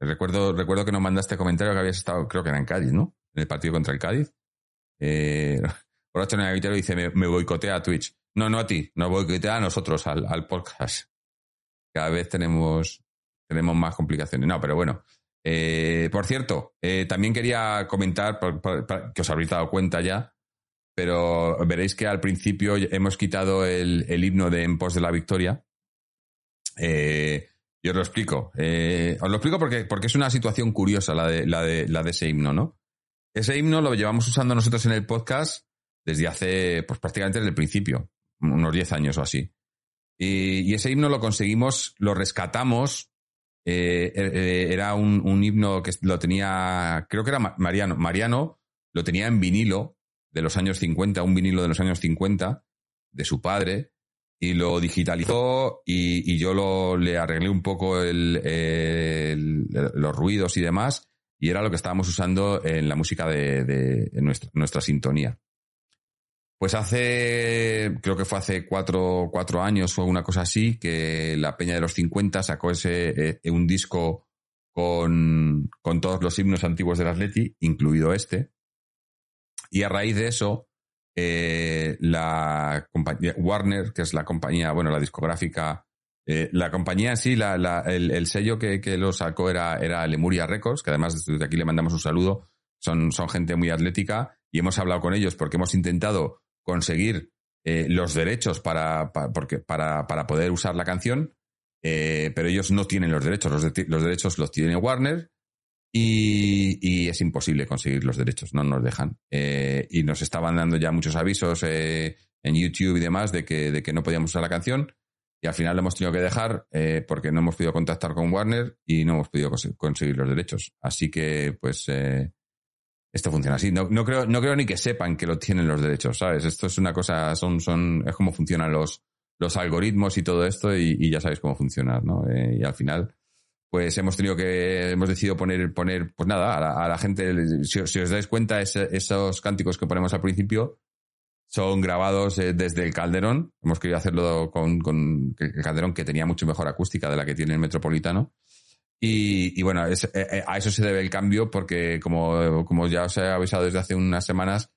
Recuerdo, recuerdo que nos mandaste comentario que habías estado, creo que era en Cádiz, ¿no? En el partido contra el Cádiz. Eh, en el dice, me, boicotea a Twitch. No, no a ti, nos boicotea a nosotros, al, podcast. Cada vez tenemos, tenemos más complicaciones. No, pero bueno. Eh, por cierto, eh, también quería comentar, que os habréis dado cuenta ya, pero veréis que al principio hemos quitado el, el himno de En pos de la victoria, eh, yo os lo explico. Eh, os lo explico porque, porque es una situación curiosa la, de, la de ese himno, ¿no? Ese himno lo llevamos usando nosotros en el podcast desde hace, pues prácticamente desde el principio, unos 10 años o así. Y, ese himno lo conseguimos, lo rescatamos. Eh, eh, era un, himno que lo tenía, creo que era Mariano. Mariano lo tenía en vinilo de los años 50, un vinilo de los años 50, de su padre y lo digitalizó y, yo lo, le arreglé un poco los ruidos y demás y era lo que estábamos usando en la música de, nuestra, sintonía. Pues hace, creo que fue hace cuatro, cuatro años o una cosa así, que la Peña de los 50 sacó ese, eh, un disco con, con todos los himnos antiguos del Atleti, incluido este. Y a raíz de eso, eh, la compañía Warner, que es la compañía, bueno, la discográfica, eh, la compañía sí, la, la, el, sello que, que, lo sacó era, era Lemuria Records, que además desde aquí le mandamos un saludo, son, son gente muy atlética y hemos hablado con ellos porque hemos intentado conseguir eh, los derechos para, porque, para, para poder usar la canción, eh, pero ellos no tienen los derechos, los, derechos los tiene Warner y, es imposible conseguir los derechos, no nos dejan. Eh, y nos estaban dando ya muchos avisos en YouTube y demás de que, de que no podíamos usar la canción. Y al final lo hemos tenido que dejar eh, porque no hemos podido contactar con Warner y no hemos podido conseguir los derechos. Así que, pues, esto funciona así. No, no, creo, no creo ni que sepan que lo tienen los derechos, ¿sabes? Esto es una cosa, son, son, es como funcionan los, los algoritmos y todo esto y, ya sabéis cómo funciona, ¿no? y al final, pues hemos tenido que, hemos decidido poner, poner pues nada, a la, gente, si, os dais cuenta, esos cánticos que ponemos al principio son grabados eh, desde el Calderón. Hemos querido hacerlo con, con, el Calderón, que tenía mucho mejor acústica de la que tiene el Metropolitano. Y, bueno, eh, eh, a eso se debe el cambio, porque como, como ya os he avisado desde hace unas semanas,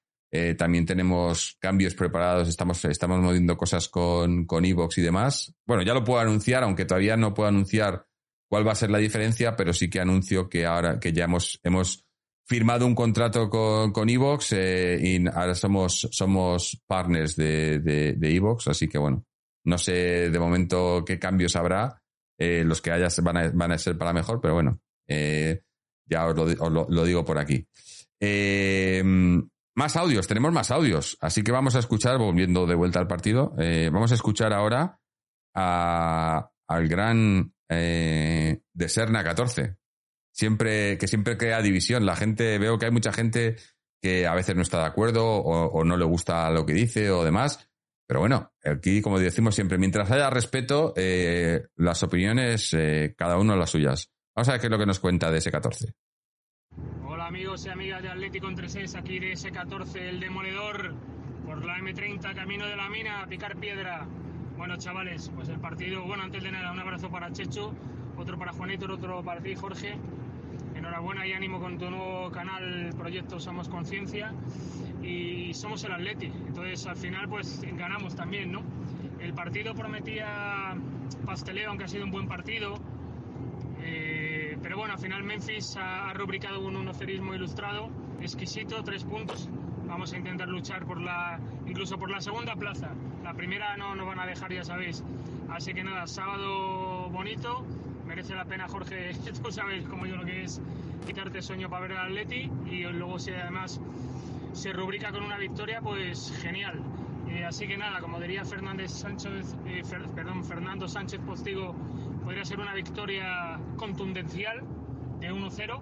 también tenemos cambios preparados, estamos, estamos moviendo cosas con, con Evox y demás. Bueno, ya lo puedo anunciar, aunque todavía no puedo anunciar cuál va a ser la diferencia, pero sí que anuncio que ahora que ya hemos, hemos firmado un contrato con, con Evox eh, y ahora somos, somos partners de, de, Evox, así que bueno, no sé de momento qué cambios habrá, eh, los que haya van a, van a ser para mejor, pero bueno, eh, ya os, lo, lo, digo por aquí. más audios, tenemos más audios, así que vamos a escuchar, volviendo de vuelta al partido, vamos a escuchar ahora a, al gran de Serna 14. Siempre, que siempre crea división. La gente, veo que hay mucha gente que a veces no está de acuerdo o, no le gusta lo que dice o demás. Pero bueno, aquí, como decimos siempre, mientras haya respeto, eh, las opiniones, eh, cada uno las suyas. Vamos a ver qué es lo que nos cuenta de ese 14. Hola amigos y amigas de Atlético 36, aquí de ese 14, el demoledor, por la M30, camino de la mina, a picar piedra. Bueno, chavales, pues el partido, bueno, antes de nada, un abrazo para Checho, otro para Juanito, otro para ti, Jorge. Enhorabuena y ánimo con tu nuevo canal, proyecto Somos Conciencia. Y somos el Atleti, entonces al final, pues ganamos también, ¿no? El partido prometía pasteleo, aunque ha sido un buen partido. Eh, pero bueno, al final Memphis ha, rubricado un unocerismo ilustrado, exquisito, tres puntos. Vamos a intentar luchar por la, incluso por la segunda plaza. La primera no nos van a dejar, ya sabéis. Así que nada, sábado bonito. Merece la pena, Jorge, tú sabes como yo lo que es quitarte sueño para ver al Atleti. Y luego si además se rubrica con una victoria, pues genial. Eh, así que nada, como diría Fernández Sánchez, eh, perdón, Fernando Sánchez Postigo, podría ser una victoria contundencial de 1-0.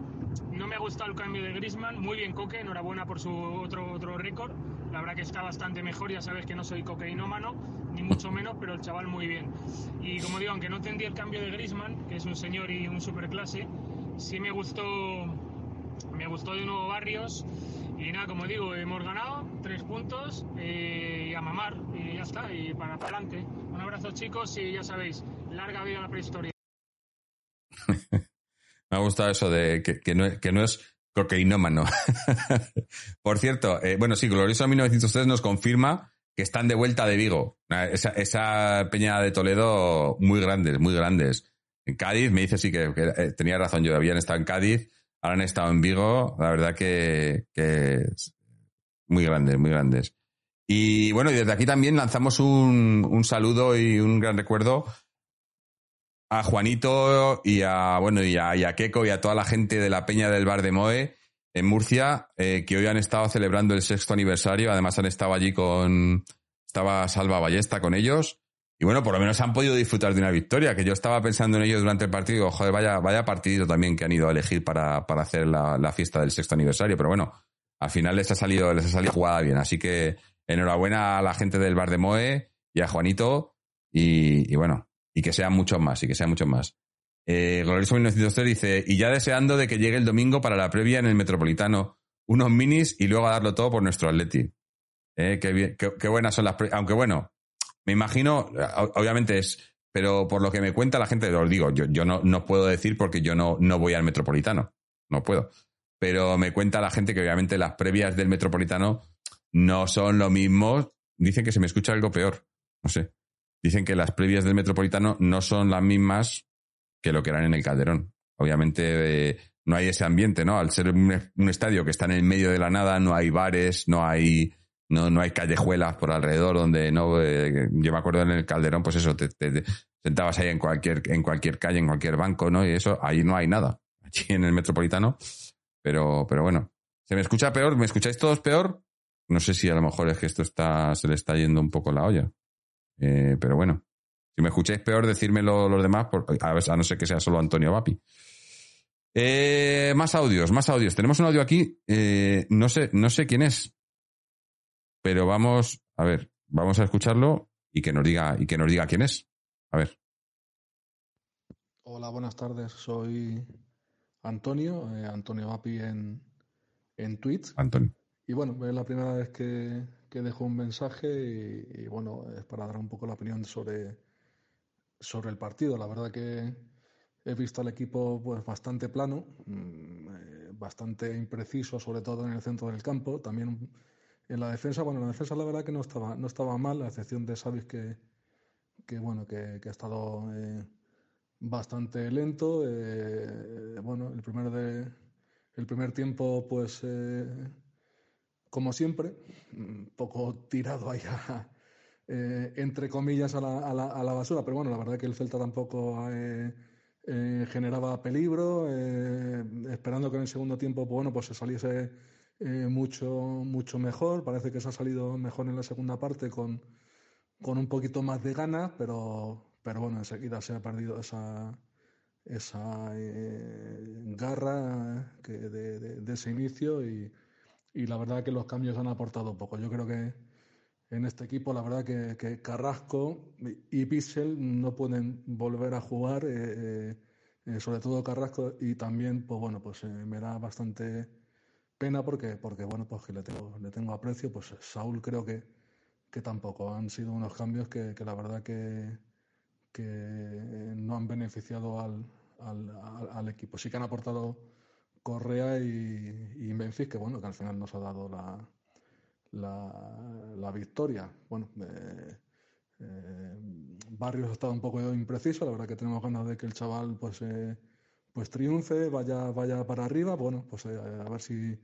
No me ha gustado el cambio de Grisman, muy bien Coque, enhorabuena por su otro, otro récord. La verdad que está bastante mejor, ya sabes que no soy cocainómano, ni mucho menos, pero el chaval muy bien. Y como digo, aunque no entendí el cambio de Grisman, que es un señor y un superclase, sí me gustó, me gustó de nuevo Barrios y nada, como digo, hemos ganado tres puntos eh, y a mamar y ya está, y para adelante. Un abrazo chicos y ya sabéis, larga vida a la prehistoria. Me ha gustado eso de que, no, que no es cocainómano. Por cierto, eh, bueno, sí, Glorioso 1903 nos confirma que están de vuelta de Vigo. Esa, esa peña de Toledo, muy grandes, muy grandes. En Cádiz, me dice sí que, eh, tenía razón, yo habían estado en Cádiz ahora han estado en Vigo, la verdad que, muy grandes, muy grandes. Y bueno, y desde aquí también lanzamos un, saludo y un gran recuerdo a Juanito y a, bueno, y a, y y a toda la gente de la Peña del Bar de Moe en Murcia, eh, que hoy han estado celebrando el sexto aniversario. Además han estado allí con, estaba Salva Ballesta con ellos. Y bueno, por lo menos han podido disfrutar de una victoria, que yo estaba pensando en ello durante el partido, joder, vaya, vaya partido también que han ido a elegir para, para hacer la, la, fiesta del sexto aniversario, pero bueno, al final les ha salido, les ha salido jugada bien, así que enhorabuena a la gente del bar de Moe y a Juanito, y, y bueno, y que sean muchos más, y que sean muchos más. Eh, Glorioso 1903 dice, y ya deseando de que llegue el domingo para la previa en el Metropolitano, unos minis y luego a darlo todo por nuestro Atleti. Eh, qué, bien, qué, buenas son las, aunque bueno, me imagino, obviamente es, pero por lo que me cuenta la gente, os digo, yo, yo no, no puedo decir porque yo no, no voy al metropolitano, no puedo. Pero me cuenta la gente que obviamente las previas del metropolitano no son lo mismo. Dicen que se me escucha algo peor, no sé. Dicen que las previas del metropolitano no son las mismas lo que eran en el Calderón. Obviamente eh, no hay ese ambiente, ¿no? Al ser un, estadio que está en el medio de la nada, no hay bares, no hay no, no hay callejuelas por alrededor donde no. Eh, yo me acuerdo en el Calderón, pues eso, te, sentabas ahí en cualquier, en cualquier calle, en cualquier banco, ¿no? Y eso, ahí no hay nada. Allí en el metropolitano. Pero, pero bueno. ¿Se me escucha peor? ¿Me escucháis todos peor? No sé si a lo mejor es que esto está, se le está yendo un poco la olla. Eh, pero bueno. Si me escucháis peor, decírmelo los demás, a, ver, a no ser que sea solo Antonio Vapi. Eh, más audios, más audios. Tenemos un audio aquí. no sé, no sé quién es. Pero vamos, a ver, vamos a escucharlo y que nos diga, y que nos diga quién es. A ver. Hola, buenas tardes. Soy Antonio, eh, Antonio Vapi en, en Twitch. Antonio. Y bueno, es la primera vez que, que dejo un mensaje y, bueno, es para dar un poco la opinión sobre, sobre el partido. La verdad que he visto al equipo pues bastante plano, mm, eh, bastante impreciso, sobre todo en el centro del campo. También en la defensa, bueno, la defensa la verdad que no estaba, no estaba mal, a excepción de Savis que, que bueno, que, que ha estado eh, bastante lento. Eh, bueno, el primer de el primer tiempo, pues como siempre, un poco tirado ahí entre comillas a la, a, la, a la, basura, pero bueno, la verdad que el Celta tampoco generaba peligro, esperando que en el segundo tiempo, pues, bueno, pues se saliese eh, mucho, mucho mejor. Parece que se ha salido mejor en la segunda parte con, con un poquito más de ganas, pero, pero bueno, enseguida se ha perdido esa, esa eh, garra que de, de, ese inicio y, y, la verdad que los cambios han aportado poco. Yo creo que en este equipo la verdad que, que Carrasco y Pixel no pueden volver a jugar, eh, sobre todo Carrasco y también pues bueno pues me da bastante Pena porque, porque bueno, pues que le tengo, le tengo aprecio, pues Saúl creo que, que tampoco. Han sido unos cambios que, que la verdad que, que no han beneficiado al, al, al, equipo. Sí que han aportado Correa y, y Memphis, que bueno, que al final nos ha dado la, la, la victoria. Bueno, eh, Barrios ha estado un poco impreciso, la verdad que tenemos ganas de que el chaval pues, pues triunfe, vaya, vaya para arriba, bueno, pues a ver si,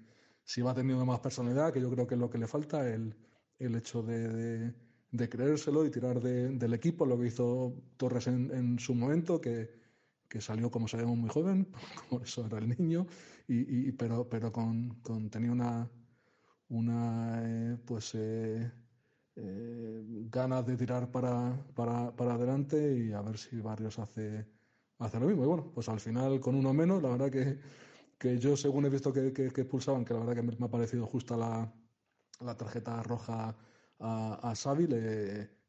si va teniendo más personalidad, que yo creo que es lo que le falta, el, el hecho de, de, creérselo y tirar del equipo, lo que hizo Torres en, su momento, que, que, salió, como sabemos, muy joven, como eso era el niño, y, pero, pero con, con, tenía una, una eh, pues eh, eh, ganas de tirar para, para, para, adelante y a ver si Barrios hace, hace lo mismo. Y bueno, pues al final con uno menos, la verdad que, que yo según he visto que, que, expulsaban, que la verdad que me, ha parecido justa la, la tarjeta roja a, a Xavi,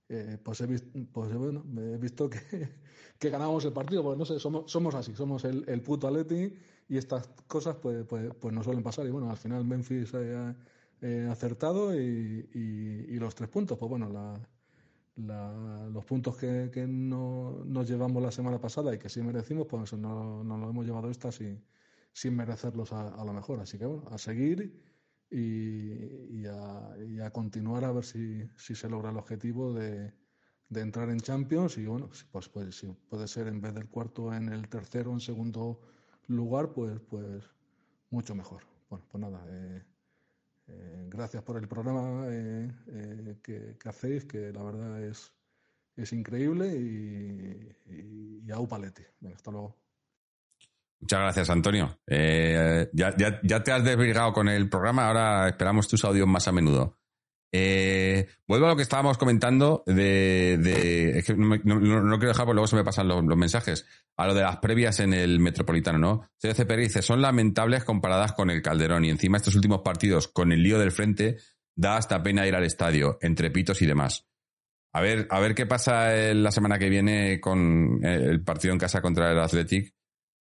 eh, pues, he pues bueno, he visto que, que ganamos el partido, porque no sé, somos, somos así, somos el, el puto Atleti y estas cosas pues, pues, pues no suelen pasar. Y bueno, al final Memphis ha eh, acertado y, y, los tres puntos, pues bueno, la, la, los puntos que, que no, nos llevamos la semana pasada y que sí merecimos, pues no, nos lo hemos llevado estas y, sin merecerlos a, a, lo mejor. Así que bueno, a seguir y, a, continuar a ver si, se logra el objetivo de, entrar en Champions y bueno, pues, pues si puede ser en vez del cuarto en el tercero en segundo lugar, pues, pues mucho mejor. Bueno, pues nada, eh, eh, gracias por el programa eh, que, hacéis, que la verdad es, es increíble y, y, a Upalete. hasta luego. Muchas gracias, Antonio. Eh, ya, te has desbrigado con el programa, ahora esperamos tus audios más a menudo. Eh, vuelvo a lo que estábamos comentando de... es que no, quiero dejar porque luego se me pasan los, mensajes. A lo de las previas en el Metropolitano, ¿no? CDC dice, son lamentables comparadas con el Calderón y encima estos últimos partidos con el lío del frente da hasta pena ir al estadio, entre pitos y demás. A ver, a ver qué pasa la semana que viene con el partido en casa contra el Athletic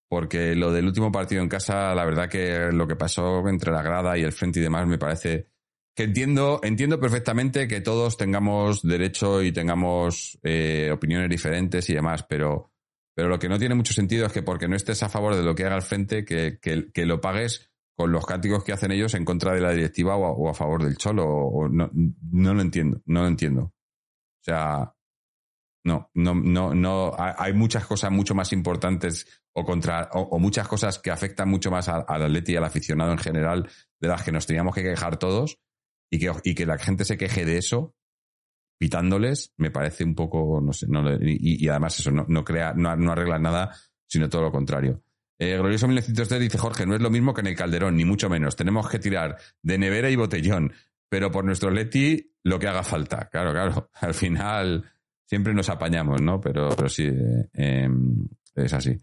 porque lo del último partido en casa, la verdad que lo que pasó entre la grada y el frente y demás me parece que entiendo, entiendo perfectamente que todos tengamos derecho y tengamos eh, opiniones diferentes y demás, pero, pero lo que no tiene mucho sentido es que porque no estés a favor de lo que haga el frente, que, que, lo pagues con los cánticos que hacen ellos en contra de la directiva o a, favor del cholo. O, no, lo entiendo, no lo entiendo. O sea, no, no, no, no. Hay muchas cosas mucho más importantes o contra, o, muchas cosas que afectan mucho más al, atleti y al aficionado en general, de las que nos teníamos que quejar todos, y que, y que la gente se queje de eso, pitándoles, me parece un poco, no sé, no, y, y, además eso no, no crea, no, no, arregla nada, sino todo lo contrario. Eh, Glorioso 1903 dice Jorge, no es lo mismo que en el Calderón, ni mucho menos. Tenemos que tirar de nevera y botellón, pero por nuestro Leti lo que haga falta. Claro, claro. Al final, siempre nos apañamos, ¿no? Pero, pero sí, eh, em, es así.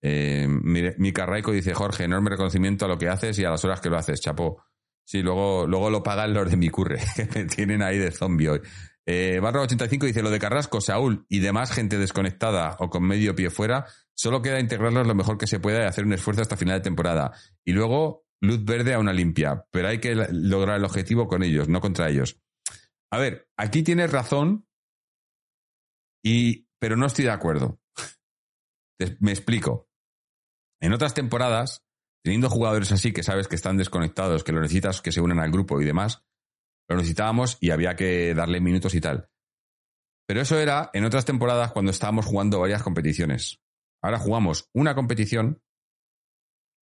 Eh, mi, Carraico dice, Jorge, enorme reconocimiento a lo que haces y a las horas que lo haces, chapó. Sí, luego, luego lo pagan los de mi curre, que tienen ahí de zombie hoy. Eh, barra 85 dice, lo de Carrasco, Saúl y demás gente desconectada o con medio pie fuera, solo queda integrarlos lo mejor que se pueda y hacer un esfuerzo hasta final de temporada. Y luego, luz verde a una limpia. Pero hay que lograr el objetivo con ellos, no contra ellos. A ver, aquí tienes razón, y, pero no estoy de acuerdo. Me explico. En otras temporadas, teniendo jugadores así que sabes que están desconectados, que lo necesitas, que se unen al grupo y demás, lo necesitábamos y había que darle minutos y tal. Pero eso era en otras temporadas cuando estábamos jugando varias competiciones. Ahora jugamos una competición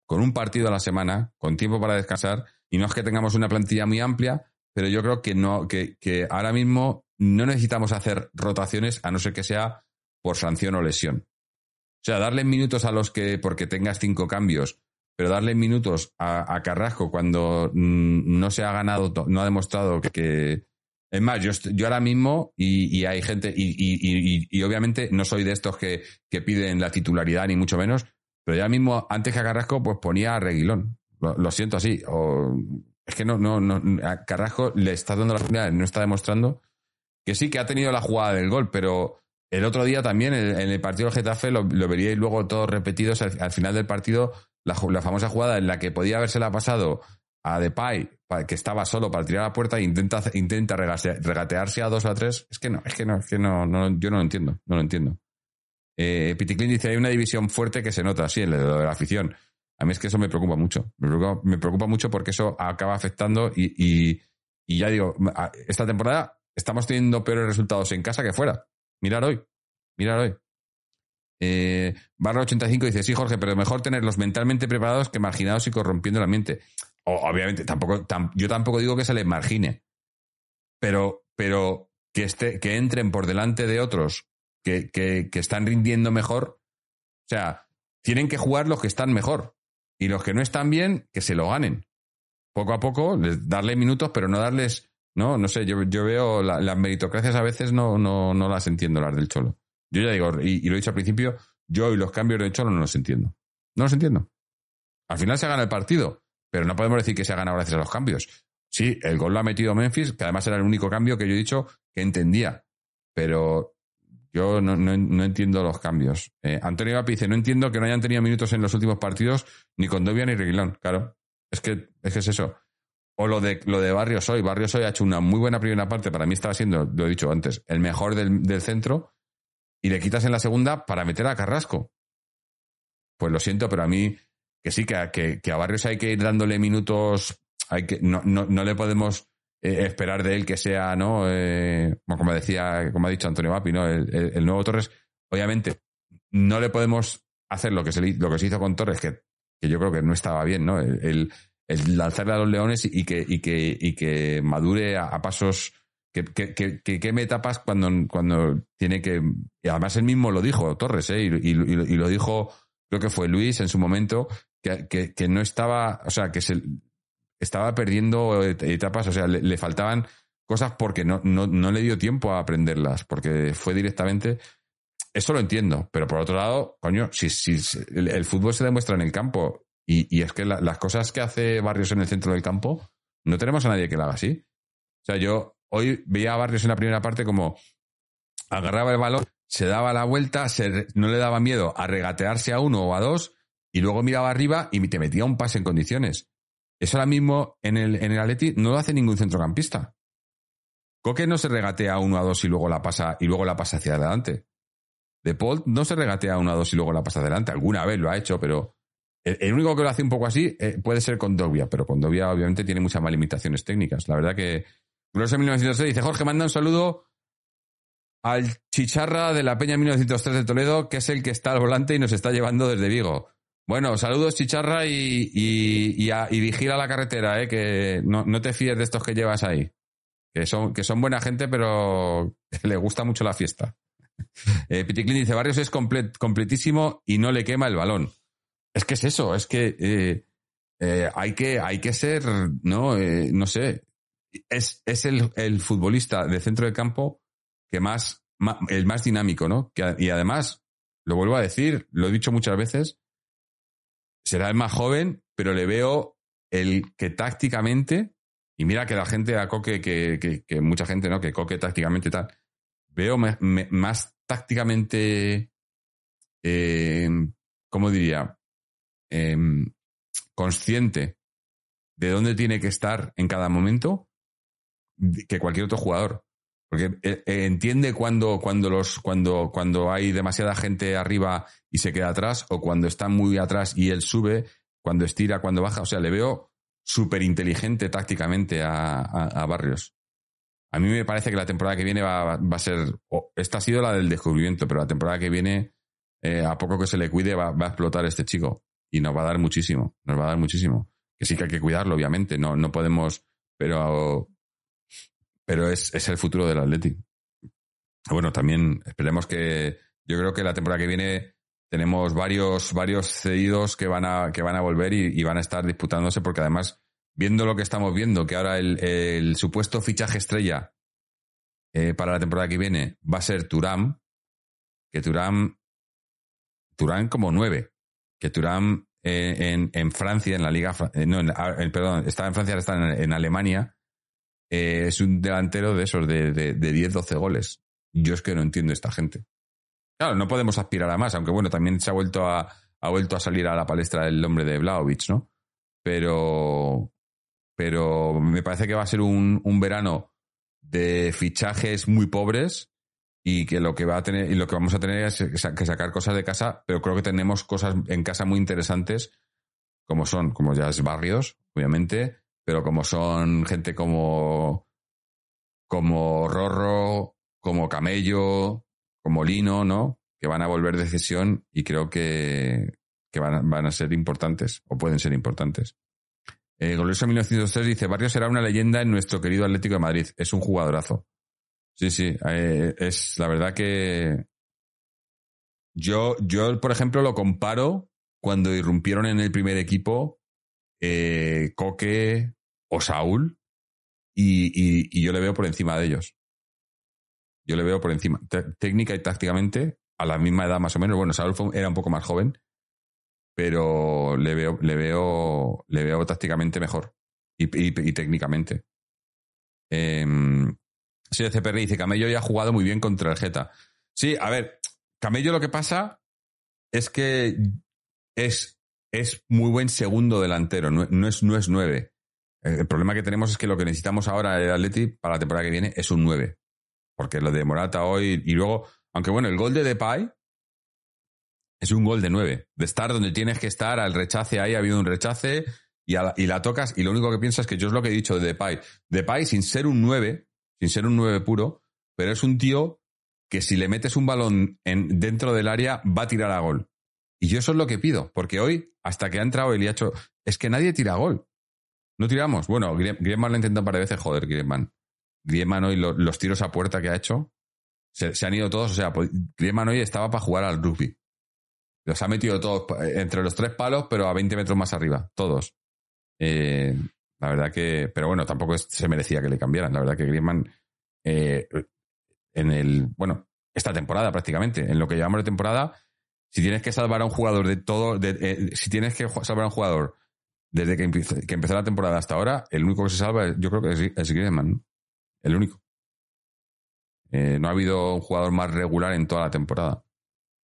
con un partido a la semana, con tiempo para descansar, y no es que tengamos una plantilla muy amplia, pero yo creo que no, que ahora mismo no necesitamos hacer rotaciones a no ser que sea por sanción o lesión. O sea, darle minutos a los que, porque tengas cinco cambios, pero darle minutos a, Carrasco cuando mm, no se ha ganado, no ha demostrado que. Es más, yo, yo ahora mismo, y, hay gente, y, y, obviamente no soy de estos que, que, piden la titularidad, ni mucho menos, pero ya mismo, antes que a Carrasco, pues ponía a Reguilón. Lo, siento así. O, es que no, no, no, a Carrasco le está dando la oportunidad, no está demostrando que sí que ha tenido la jugada del gol, pero el otro día también, en, el partido del Getafe, lo, veríais luego todos repetidos al, final del partido, la, famosa jugada en la que podía habérsela pasado a Depay, que estaba solo para tirar la puerta e intenta, intenta regatearse a dos o a tres. Es que no, es que no, es que no, yo no lo entiendo, no lo entiendo. Eh, Piticlin dice, hay una división fuerte que se nota, sí, en lo de la afición. A mí es que eso me preocupa mucho. Me preocupa, mucho porque eso acaba afectando y, y ya digo, esta temporada estamos teniendo peores resultados en casa que fuera. Mirar hoy. Mirar hoy. Eh, barra 85 dice, sí, Jorge, pero mejor tenerlos mentalmente preparados que marginados y corrompiendo el ambiente. obviamente, tampoco, yo tampoco digo que se les margine. Pero, pero que, esté, que entren por delante de otros que, que, que están rindiendo mejor. O sea, tienen que jugar los que están mejor. Y los que no están bien, que se lo ganen. Poco a poco, darle minutos, pero no darles. No, no sé, yo, yo veo las meritocracias a veces no, no, no las entiendo, las del Cholo. Yo ya digo, y, lo he dicho al principio, yo y los cambios del Cholo no los entiendo. No los entiendo. Al final se gana el partido, pero no podemos decir que se ha ganado gracias a los cambios. Sí, el gol lo ha metido Memphis, que además era el único cambio que yo he dicho que entendía. Pero yo no, no, entiendo los cambios. Eh, Antonio Vapi dice, no entiendo que no hayan tenido minutos en los últimos partidos ni con Dobia ni Reguilón. Claro, es que, es que es eso. O lo de, lo de Barrios hoy. Barrios hoy ha hecho una muy buena primera parte. Para mí estaba siendo, lo he dicho antes, el mejor del, del centro. Y le quitas en la segunda para meter a Carrasco. Pues lo siento, pero a mí que sí, que, que, que a Barrios hay que ir dándole minutos. Hay que, no, no, no le podemos eh, esperar de él que sea, ¿no? Eh, como decía, como ha dicho Antonio Vapi, ¿no? El, nuevo Torres, obviamente, no le podemos hacer lo que se, lo que se hizo con Torres, que, que yo creo que no estaba bien, ¿no? El, el, lanzarle a los leones y que, y que, y que madure a, pasos que, que, que, queme etapas cuando, cuando tiene que. Y además él mismo lo dijo, Torres, ¿eh? y, y, y, lo dijo, creo que fue Luis en su momento, que, que, no estaba, o sea, que se, estaba perdiendo etapas, o sea, le, faltaban cosas porque no, no, no, le dio tiempo a aprenderlas, porque fue directamente... Eso lo entiendo, pero por otro lado, coño, si, si el, fútbol se demuestra en el campo y, y es que las cosas que hace Barrios en el centro del campo, no tenemos a nadie que lo haga así. O sea, yo hoy veía a Barrios en la primera parte como agarraba el balón, se daba la vuelta, no le daba miedo a regatearse a uno o a dos y luego miraba arriba y te metía un pase en condiciones. Eso ahora mismo en el, en el Atleti no lo hace ningún centrocampista. Coque no se regatea a uno a dos y luego la pasa, y luego la pasa hacia adelante. De Paul no se regatea a uno a dos y luego la pasa adelante. Alguna vez lo ha hecho, pero el, único que lo hace un poco así eh, puede ser con Dovia, pero con Dovia obviamente tiene muchas más limitaciones técnicas. La verdad que Gloria 1906 dice, Jorge, manda un saludo al chicharra de la Peña 1903 de Toledo, que es el que está al volante y nos está llevando desde Vigo. Bueno, saludos Chicharra y, y, y, vigila la carretera, ¿eh? que no, no, te fíes de estos que llevas ahí. Que son, que son buena gente, pero le gusta mucho la fiesta. Eh, dice, Barrios es completísimo y no le quema el balón. Es que es eso, es que eh, eh, hay que hay que ser, no, eh, no sé, es, es el, el, futbolista de centro de campo que más, el más dinámico, ¿no? Que, y además, lo vuelvo a decir, lo he dicho muchas veces, será el más joven, pero le veo el que tácticamente, y mira que la gente a Coque, que, que, mucha gente, ¿no? Que Coque tácticamente tal, veo más tácticamente, eh, ¿cómo diría? Em, consciente de dónde tiene que estar en cada momento que cualquier otro jugador. Porque eh, eh, entiende cuando, cuando, los, cuando, cuando hay demasiada gente arriba y se queda atrás, o cuando está muy atrás y él sube, cuando estira, cuando baja. O sea, le veo súper inteligente tácticamente a, Barrios. A mí me parece que la temporada que viene va, va a ser. esta ha sido la del descubrimiento, pero la temporada que viene, eh, a poco que se le cuide, va, va, a explotar este chico. Y nos va a dar muchísimo. Nos va a dar muchísimo. Que sí que hay que cuidarlo, obviamente. No, no podemos. Pero pero es, es el futuro del Atleti. Bueno, también esperemos que. Yo creo que la temporada que viene tenemos varios, varios cedidos que van a, que van a volver y, van a estar disputándose, porque además, viendo lo que estamos viendo, que ahora el, el supuesto fichaje estrella eh, para la temporada que viene va a ser Turam, que Turam. Turam como nueve. Que Turam eh, en, en, Francia, en la Liga. Eh, no, en, perdón, está en Francia, está en Alemania eh, es un delantero de esos de, de, 10, 12 goles. Yo es que no entiendo esta gente. Claro, no podemos aspirar a más, aunque bueno, también se ha vuelto a, ha vuelto a salir a la palestra el nombre de Vlaovic, ¿no? Pero, pero me parece que va a ser un, un verano de fichajes muy pobres y que lo que va a tener y lo que vamos a tener es que sacar cosas de casa, pero creo que tenemos cosas en casa muy interesantes como son, como ya es Barrios, obviamente, pero como son gente como como Rorro, como Camello, como Lino, ¿no? Que van a volver de cesión y creo que, que van, van, a ser importantes, o pueden ser importantes. Eh, Glorioso 1903 dice, Barrio será una leyenda en nuestro querido Atlético de Madrid. Es un jugadorazo. Sí, sí, eh, es la verdad que yo, yo, por ejemplo, lo comparo cuando irrumpieron en el primer equipo eh, Coque o Saúl y, yo le veo por encima de ellos. Yo le veo por encima, técnica y tácticamente, a la misma edad más o menos. Bueno, Saúl era un poco más joven, pero le veo, le veo, le veo tácticamente mejor y, y, técnicamente. Eh, sí, CPR dice, Camello ya ha jugado muy bien contra el Geta. Sí, a ver, Camello lo que pasa es que es, es muy buen segundo delantero, no, es, no es nueve. El problema que tenemos es que lo que necesitamos ahora el Atleti para la temporada que viene es un nueve. Porque lo de Morata hoy y luego, aunque bueno, el gol de Depay es un gol de nueve. De estar donde tienes que estar, al rechace ahí ha habido un rechace y, la tocas y lo único que piensas es que yo es lo que he dicho de Depay. Depay sin ser un nueve, sin ser un nueve puro, pero es un tío que si le metes un balón en, dentro del área va a tirar a gol. Y yo eso es lo que pido, porque hoy, hasta que ha entrado el hecho es que nadie tira gol. No tiramos. Bueno, Griezmann lo ha intentado un par de veces, joder, Griezmann. Griezmann hoy los tiros a puerta que ha hecho se, han ido todos. O sea, pues, Griezmann hoy estaba para jugar al rugby. Los ha metido todos entre los tres palos, pero a 20 metros más arriba, todos. Eh, la verdad que, pero bueno, tampoco se merecía que le cambiaran. La verdad que Griezmann eh, en el, bueno, esta temporada prácticamente, en lo que llevamos de temporada, si tienes que salvar a un jugador de todo, eh, si tienes que salvar a un jugador desde que, empezó la temporada hasta ahora, el único que se salva, yo creo que es, es Griezmann, el único. Eh, no ha habido un jugador más regular en toda la temporada.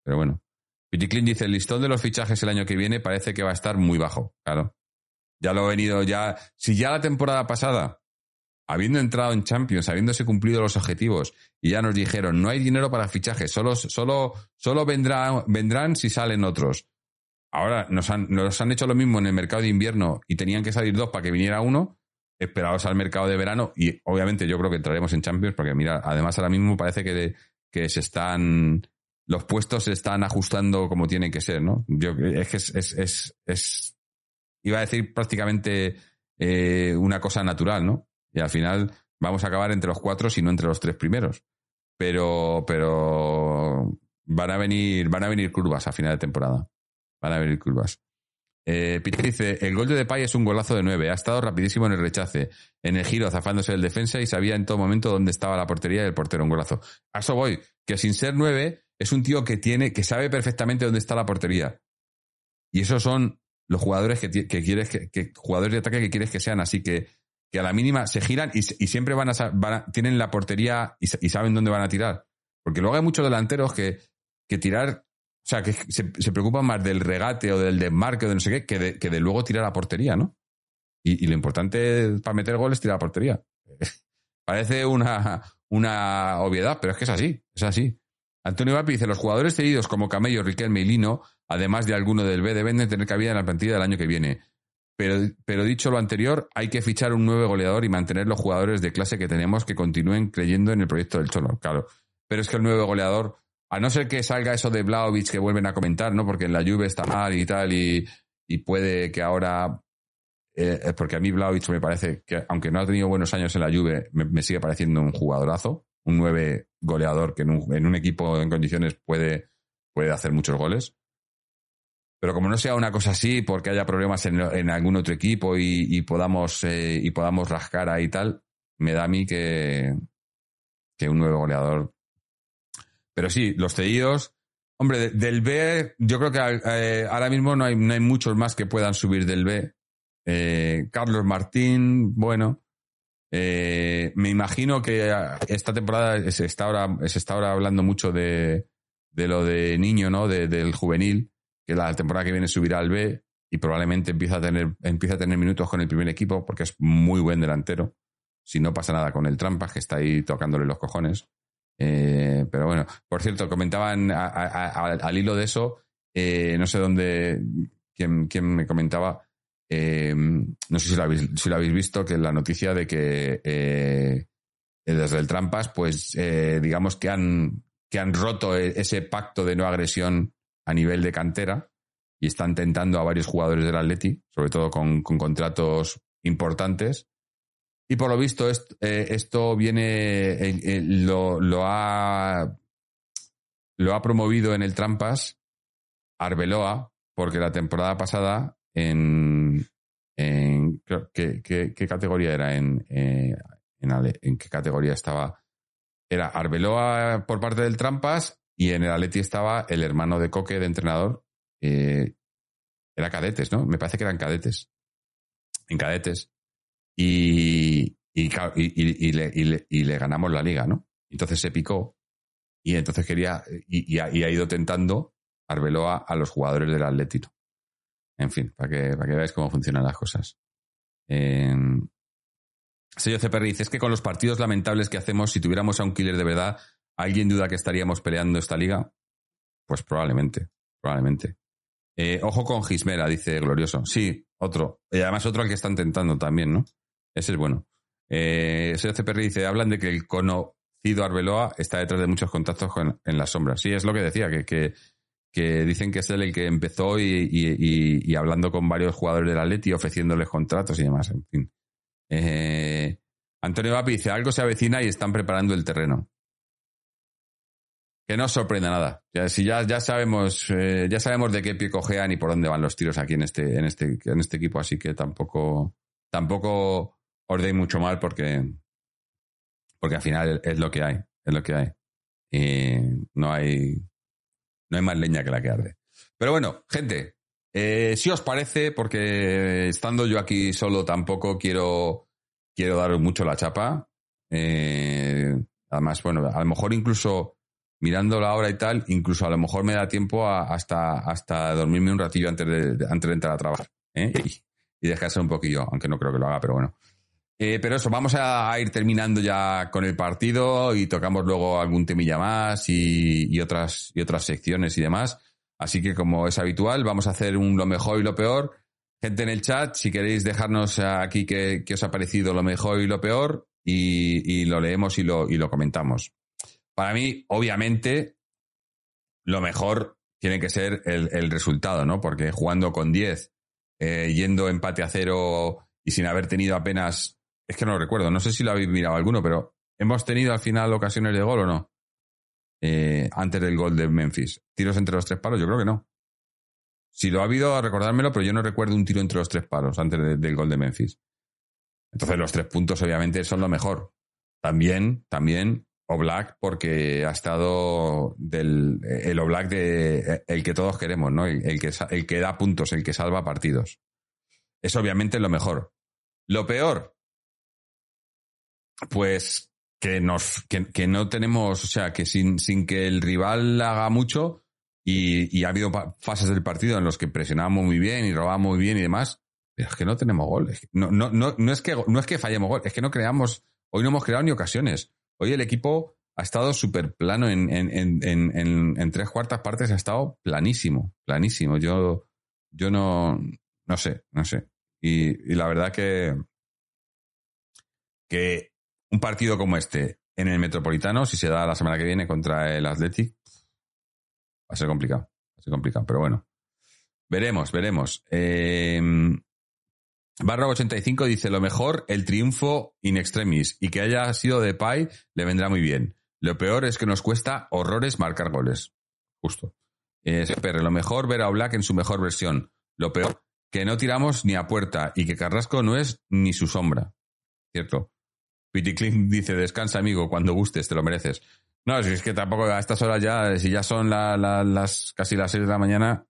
Pero bueno. Piticlin dice, el listón de los fichajes el año que viene parece que va a estar muy bajo. Claro. Ya lo he venido, ya. Si ya la temporada pasada habiendo entrado en Champions, habiéndose cumplido los objetivos, y ya nos dijeron, no hay dinero para fichajes, solo, solo, solo vendrán, vendrán si salen otros. Ahora nos han, nos han hecho lo mismo en el mercado de invierno y tenían que salir dos para que viniera uno. Esperados al mercado de verano y obviamente yo creo que entraremos en Champions porque mira, además ahora mismo parece que, que se están, los puestos se están ajustando como tienen que ser, ¿no? Yo, es que es, es, es, iba a decir prácticamente eh, una cosa natural, ¿no? Y al final vamos a acabar entre los cuatro, si no entre los tres primeros. Pero, pero van a venir, van a venir curvas a final de temporada. Van a venir curvas. Eh, Peter dice, el gol de Depay es un golazo de nueve. Ha estado rapidísimo en el rechace, en el giro, zafándose del defensa y sabía en todo momento dónde estaba la portería y el portero. Un golazo. A eso voy, que sin ser nueve, es un tío que tiene, que sabe perfectamente dónde está la portería. Y esos son los jugadores que, quieres que, jugadores de ataque que quieres que sean. Así que que a la mínima se giran y, siempre van a, tienen la portería y, saben dónde van a tirar. Porque luego hay muchos delanteros que, que tirar, o sea, que se, preocupan más del regate o del desmarque o de no sé qué, que de, que de luego tirar a portería, ¿no? Y, lo importante para meter goles es tirar a portería. Parece una, una obviedad, pero es que es así, es así. Antonio Vapi dice, los jugadores cedidos como Camello, Riquelme y Lino, además de alguno del B, deben de tener cabida en la plantilla del año que viene. Pero, pero dicho lo anterior, hay que fichar un nuevo goleador y mantener los jugadores de clase que tenemos que continúen creyendo en el proyecto del Cholo, claro. Pero es que el nuevo goleador, a no ser que salga eso de Blaovic que vuelven a comentar, ¿no? Porque en la Juve está mal y tal, y, y puede que ahora eh, porque a mí Blaovic me parece que, aunque no ha tenido buenos años en la Juve, me, sigue pareciendo un jugadorazo, un nueve goleador que en un, en un, equipo en condiciones puede, puede hacer muchos goles. Pero como no sea una cosa así, porque haya problemas en, algún otro equipo y, podamos, eh, y podamos rascar ahí y tal, me da a mí que, que un nuevo goleador. Pero sí, los cedidos. Hombre, del B, yo creo que eh, ahora mismo no hay, no hay muchos más que puedan subir del B. Eh, Carlos Martín, bueno. me imagino que esta temporada se está ahora, se está ahora hablando mucho de, de lo de niño, ¿no? del juvenil que la temporada que viene subirá al B y probablemente empieza a tener, empieza a tener minutos con el primer equipo porque es muy buen delantero. Si no pasa nada con el Trampas, que está ahí tocándole los cojones. Eh, pero bueno, por cierto, comentaban al hilo de eso, eh, no sé dónde, quién, me comentaba, eh, no sé si lo, habéis, si lo habéis visto, que la noticia de que desde el Trampas, pues digamos que han, que han roto e, ese pacto de no agresión a nivel de cantera y están tentando a varios jugadores del Atleti, sobre todo con, contratos importantes. Y por lo visto eh, esto, viene, lo, lo, ha, lo ha promovido en el Trampas Arbeloa, porque la temporada pasada en, en ¿qué, qué, categoría era? En, eh, en, en, qué categoría estaba. Era Arbeloa por parte del Trampas y en el Atleti estaba el hermano de Coque de entrenador. Eh, era cadetes, ¿no? Me parece que eran cadetes. En cadetes. Y, y, y, le, y, le, ganamos la liga, ¿no? Entonces se picó y entonces quería, y, ha, ido tentando Arbeloa a los jugadores del Atlético. En fin, para que, para que veáis cómo funcionan las cosas. Eh, Sello CPR dice, es que con los partidos lamentables que hacemos, si tuviéramos a un killer de verdad, ¿alguien duda que estaríamos peleando esta liga? Pues probablemente, probablemente. Eh, ojo con Gismera, dice Glorioso. Sí, otro. Y además otro al que están tentando también, ¿no? Ese es bueno. Eh, Sello CPR dice, hablan de que el conocido Arbeloa está detrás de muchos contactos en la sombra. Sí, es lo que decía, que, que, que dicen que es él el que empezó y, y, y, hablando con varios jugadores del Atleti, ofreciéndoles contratos y demás, en fin. Eh, Antonio Vapi dice, algo se avecina y están preparando el terreno. Que no sorprenda nada. Ya, si ya, ya sabemos, eh, ya sabemos de qué pie cojean y por dónde van los tiros aquí en este, en este, en este equipo, así que tampoco, tampoco os deis mucho mal porque, porque al final es lo que hay, es lo que hay. Y no hay, no hay más leña que la que arde. Pero bueno, gente, eh, si os parece, porque estando yo aquí solo tampoco quiero, quiero dar mucho la chapa. Eh, además, bueno, a lo mejor incluso mirando la hora y tal, incluso a lo mejor me da tiempo hasta, hasta dormirme un ratillo antes de, antes de entrar a trabajar. ¿eh? Y, dejarse un poquillo, aunque no creo que lo haga, pero bueno. pero eso, vamos a, ir terminando ya con el partido y tocamos luego algún temilla más y, y, otras, y otras secciones y demás. Así que, como es habitual, vamos a hacer un lo mejor y lo peor. Gente en el chat, si queréis dejarnos aquí qué, os ha parecido lo mejor y lo peor, y, lo leemos y lo, y lo comentamos. Para mí, obviamente, lo mejor tiene que ser el, resultado, ¿no? Porque jugando con 10, eh, yendo empate a cero y sin haber tenido apenas. Es que no lo recuerdo, no sé si lo habéis mirado alguno, pero ¿hemos tenido al final ocasiones de gol o no? Eh, antes del gol de Memphis. ¿Tiros entre los tres palos? Yo creo que no. Si lo ha habido, a recordármelo, pero yo no recuerdo un tiro entre los tres palos antes del gol de Memphis. Entonces los tres puntos obviamente son lo mejor. También, también Oblak porque ha estado del el Oblak de el que todos queremos, ¿no? El, que, el que da puntos, el que salva partidos. Es obviamente lo mejor. Lo peor, pues que nos que, no tenemos, o sea, que sin, sin que el rival haga mucho y, y ha habido fases del partido en los que presionamos muy bien y robamos muy bien y demás, pero es que no tenemos goles. No, no, no, no, es que no es que fallemos gol, es que no creamos, hoy no hemos creado ni ocasiones. Hoy el equipo ha estado súper plano en, tres cuartas partes, ha estado planísimo, planísimo. Yo, yo no, no sé, no sé. Y, y la verdad que, que un partido como este en el Metropolitano, si se da la semana que viene contra el Athletic, va a ser complicado. Va a ser complicado, pero bueno. Veremos, veremos. Eh, Barra 85 dice, lo mejor, el triunfo in extremis y que haya sido de Pai le vendrá muy bien. Lo peor es que nos cuesta horrores marcar goles. Justo. Eh, pero lo mejor ver a Black en su mejor versión. Lo peor, que no tiramos ni a puerta y que Carrasco no es ni su sombra. Cierto. Clint dice, descansa amigo, cuando gustes, te lo mereces. No, si es que tampoco a estas horas ya, si ya son las casi las 6 de la mañana,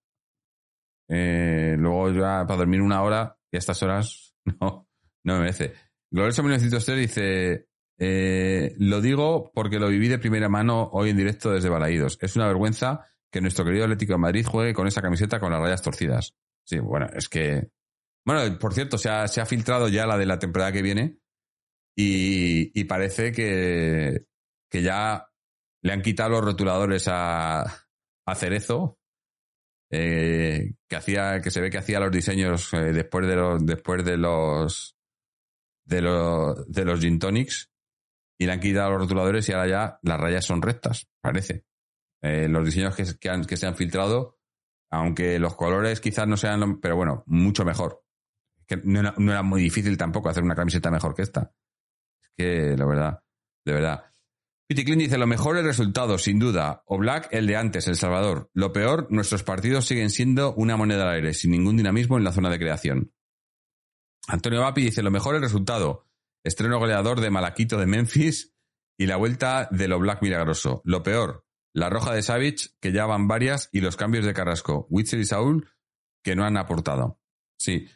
eh, luego ya para dormir una hora y a estas horas no, no me merece. Glorioso 1903 dice, eh, lo digo porque lo viví de primera mano hoy en directo desde Balaídos. Es una vergüenza que nuestro querido Atlético de Madrid juegue con esa camiseta con las rayas torcidas. Sí, bueno, es que... Bueno, por cierto, se ha, se ha filtrado ya la de la temporada que viene y, parece que, que, ya le han quitado los rotuladores a, a Cerezo, eh, que hacía, que se ve que hacía los diseños eh, después de los, después de los, de los, de los gin tonics. y le han quitado los rotuladores y ahora ya las rayas son rectas, parece. Eh, los diseños que, que, se han filtrado, aunque los colores quizás no sean, pero bueno, mucho mejor. Que no, no, era muy difícil tampoco hacer una camiseta mejor que esta. Es que, la verdad, de verdad. Pity Clean dice, lo mejor el resultado, sin duda. O Black, el de antes, El Salvador. Lo peor, nuestros partidos siguen siendo una moneda al aire, sin ningún dinamismo en la zona de creación. Antonio Vapi dice, lo mejor el resultado. Estreno goleador de Malaquito de Memphis y la vuelta de lo Black milagroso. Lo peor, la roja de Savage, que ya van varias, y los cambios de Carrasco, Witzel y Saúl, que no han aportado. Sí.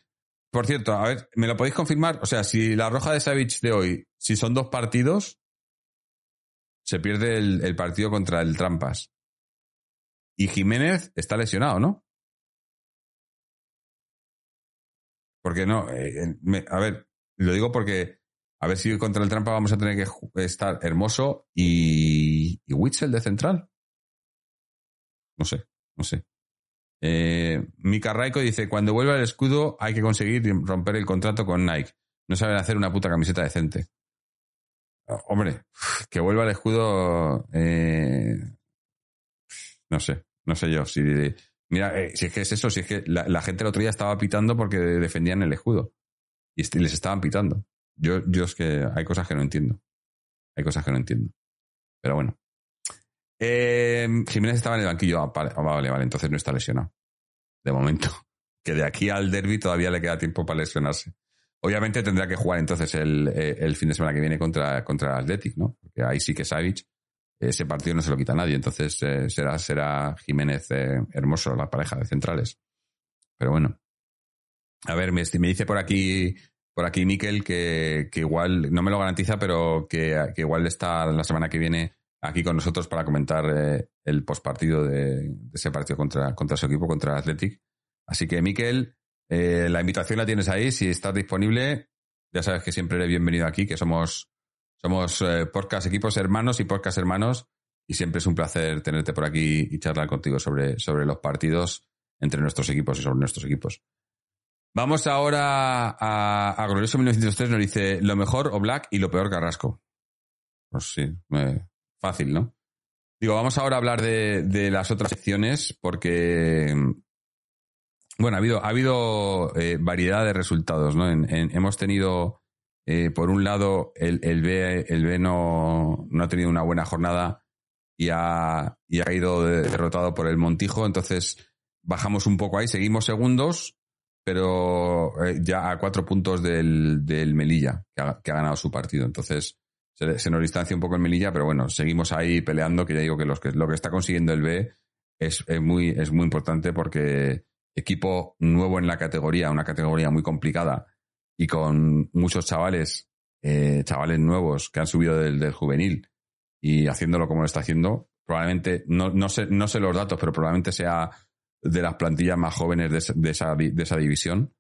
Por cierto, a ver, ¿me lo podéis confirmar? O sea, si la roja de Savage de hoy, si son dos partidos, se pierde el, partido contra el Trampas. Y Jiménez está lesionado, ¿no? Porque no, eh, a ver, lo digo porque a ver si contra el trampa vamos a tener que estar Hermoso y, y Witzel de central. No sé, no sé. Eh, Mika Raiko dice, cuando vuelva el escudo hay que conseguir romper el contrato con Nike. No saben hacer una puta camiseta decente. Hombre, que vuelva el escudo... Eh, no sé, no sé yo. Si, mira, eh, si es que es eso, si es que la, gente el otro día estaba pitando porque defendían el escudo. Y les estaban pitando. Yo, yo es que hay cosas que no entiendo. Hay cosas que no entiendo. Pero bueno. Eh, Jiménez estaba en el banquillo. Ah, ah, vale, vale, entonces no está lesionado. De momento. Que de aquí al derby todavía le queda tiempo para lesionarse. Obviamente tendrá que jugar entonces el, eh, fin de semana que viene contra, contra el Athletic, ¿no? Porque ahí sí que Savic, ese partido no se lo quita nadie. Entonces eh, será, será Jiménez Hermoso la pareja de centrales. Pero bueno. A ver, me, dice por aquí por aquí Miquel que, igual, no me lo garantiza, pero que, igual está la semana que viene aquí con nosotros para comentar eh, el postpartido de, de, ese partido contra, contra su equipo, contra el Athletic. Así que Miquel, eh, la invitación la tienes ahí, si estás disponible, ya sabes que siempre eres bienvenido aquí, que somos, somos eh, podcast equipos hermanos y podcast hermanos, y siempre es un placer tenerte por aquí y charlar contigo sobre, sobre los partidos entre nuestros equipos y sobre nuestros equipos. Vamos ahora a, a Glorioso 1903, nos dice lo mejor o Black y lo peor Carrasco. Pues sí, fácil, ¿no? Digo, vamos ahora a hablar de, las otras secciones porque, bueno, ha habido, ha habido eh, variedad de resultados, ¿no? hemos tenido, eh, por un lado, el, el B, el B no, no, ha tenido una buena jornada y ha, y ha ido derrotado por el Montijo, entonces bajamos un poco ahí, seguimos segundos, pero eh, ya a cuatro puntos del, del Melilla, que ha, ganado su partido. Entonces, se, nos distancia un poco el Melilla, pero bueno, seguimos ahí peleando, que ya digo que, los que lo que está consiguiendo el B es, muy, es muy importante porque equipo nuevo en la categoría, una categoría muy complicada y con muchos chavales, eh, chavales nuevos que han subido del, juvenil y haciéndolo como lo está haciendo, probablemente, no, no, sé, no sé los datos, pero probablemente sea de las plantillas más jóvenes de, esa, de esa, división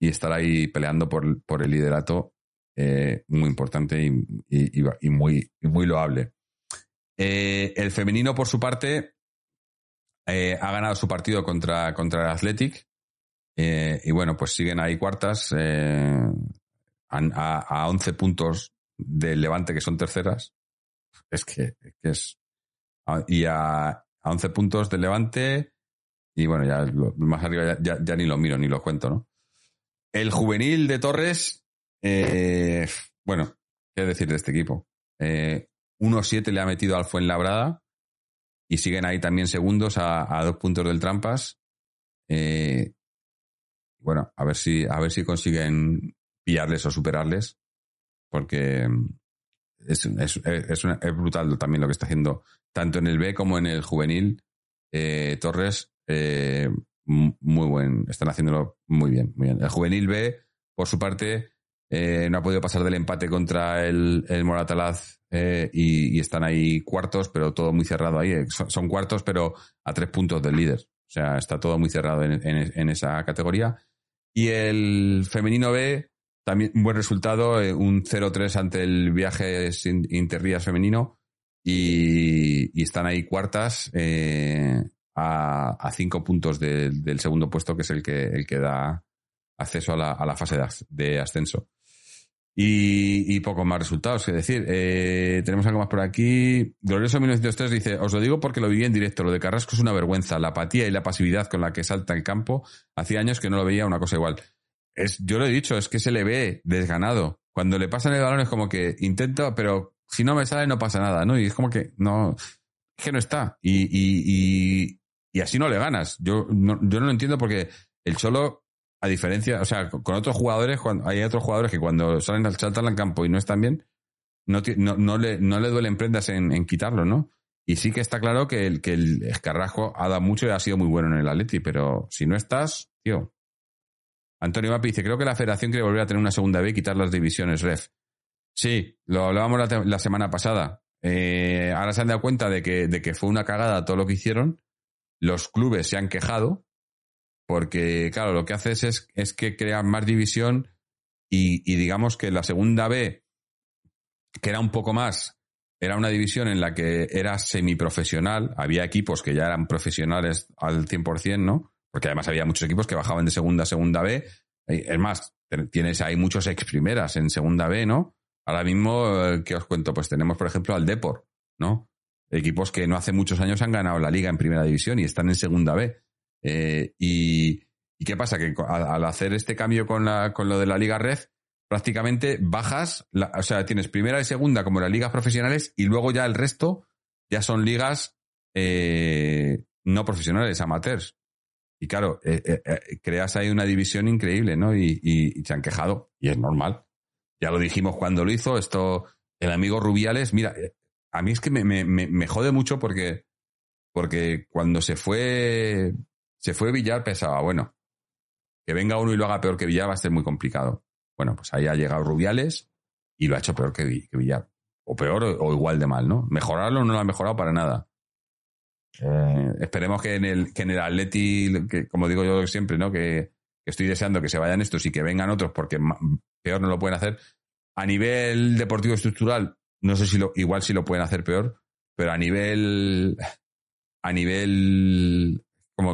y estar ahí peleando por, por el liderato eh, muy importante y, y, muy, muy loable. Eh, el femenino, por su parte, eh, ha ganado su partido contra, contra el Athletic y bueno, pues siguen ahí cuartas a, a, 11 puntos del Levante, que son terceras. Es que, es... Y a, a 11 puntos del Levante y bueno, ya más arriba ya, ni lo miro ni lo cuento, ¿no? El juvenil de Torres, eh, bueno, qué decir de este equipo. Eh, 1-7 le ha metido al Fuenlabrada y siguen ahí también segundos a, dos puntos del Trampas. Eh, bueno, a ver si, a ver si consiguen pillarles o superarles, porque es, es, es, es brutal también lo que está haciendo tanto en el B como en el juvenil. Eh, Torres eh, muy buen, están haciéndolo muy bien, muy bien. El juvenil B, por su parte, eh, no ha podido pasar del empate contra el, Moratalaz eh, y, están ahí cuartos, pero todo muy cerrado ahí. Son, cuartos, pero a tres puntos del líder. O sea, está todo muy cerrado en, esa categoría. Y el femenino B, también un buen resultado, un 0-3 ante el viaje Interrías femenino. Y, están ahí cuartas eh, a, cinco puntos del segundo puesto, que es el que, el que da acceso a la fase de, ascenso. Y, y pocos más resultados que decir. Eh, tenemos algo más por aquí. Glorioso 1903 dice, os lo digo porque lo viví en directo. Lo de Carrasco es una vergüenza. La apatía y la pasividad con la que salta el campo. Hacía años que no lo veía una cosa igual. Es, yo lo he dicho, es que se le ve desganado. Cuando le pasan el balón es como que intento, pero si no me sale no pasa nada, ¿no? Y es como que no, es que no está. Y, y, y, y así no le ganas. Yo yo no lo entiendo porque el Cholo, a diferencia, o sea, con otros jugadores, hay otros jugadores que cuando salen al saltar al campo y no están bien, no, no, no, le, no le duelen prendas en, quitarlo, ¿no? Y sí que está claro que el, que el Escarrasco ha dado mucho y ha sido muy bueno en el Atleti, pero si no estás, tío. Antonio Mapi dice, creo que la federación quiere volver a tener una segunda B y quitar las divisiones ref. Sí, lo hablábamos la, la semana pasada. Eh, ahora se han dado cuenta de que, de que fue una cagada todo lo que hicieron. Los clubes se han quejado porque, claro, lo que haces es, es que crean más división y, y, digamos que la segunda B, que era un poco más, era una división en la que era semiprofesional, había equipos que ya eran profesionales al 100%, ¿no? Porque además había muchos equipos que bajaban de segunda a segunda B. Es más, tienes ahí muchos ex primeras en segunda B, ¿no? Ahora mismo, ¿qué os cuento? Pues tenemos, por ejemplo, al Depor, ¿no? Equipos que no hace muchos años han ganado la liga en primera división y están en segunda B. Eh, y, qué pasa? Que al hacer este cambio con, la, con lo de la Liga Red, prácticamente bajas, o sea, tienes primera y segunda como las ligas profesionales y luego ya el resto ya son ligas eh, no profesionales, amateurs. Y claro, eh, creas ahí una división increíble, ¿no? Y, y, y, se han quejado, y es normal. Ya lo dijimos cuando lo hizo, esto, el amigo Rubiales, mira, a mí es que me, me, me jode mucho porque, porque cuando se fue se fue Villar, pensaba, bueno, que venga uno y lo haga peor que Villar va a ser muy complicado. Bueno, pues ahí ha llegado Rubiales y lo ha hecho peor que, Villar. O peor o, o, igual de mal, ¿no? Mejorarlo no lo ha mejorado para nada. Eh, esperemos que en el, que en el Atleti, que, como digo yo siempre, ¿no? Que, que, estoy deseando que se vayan estos y que vengan otros porque peor no lo pueden hacer. A nivel deportivo estructural, no sé si lo, igual si lo pueden hacer peor, pero a nivel, a nivel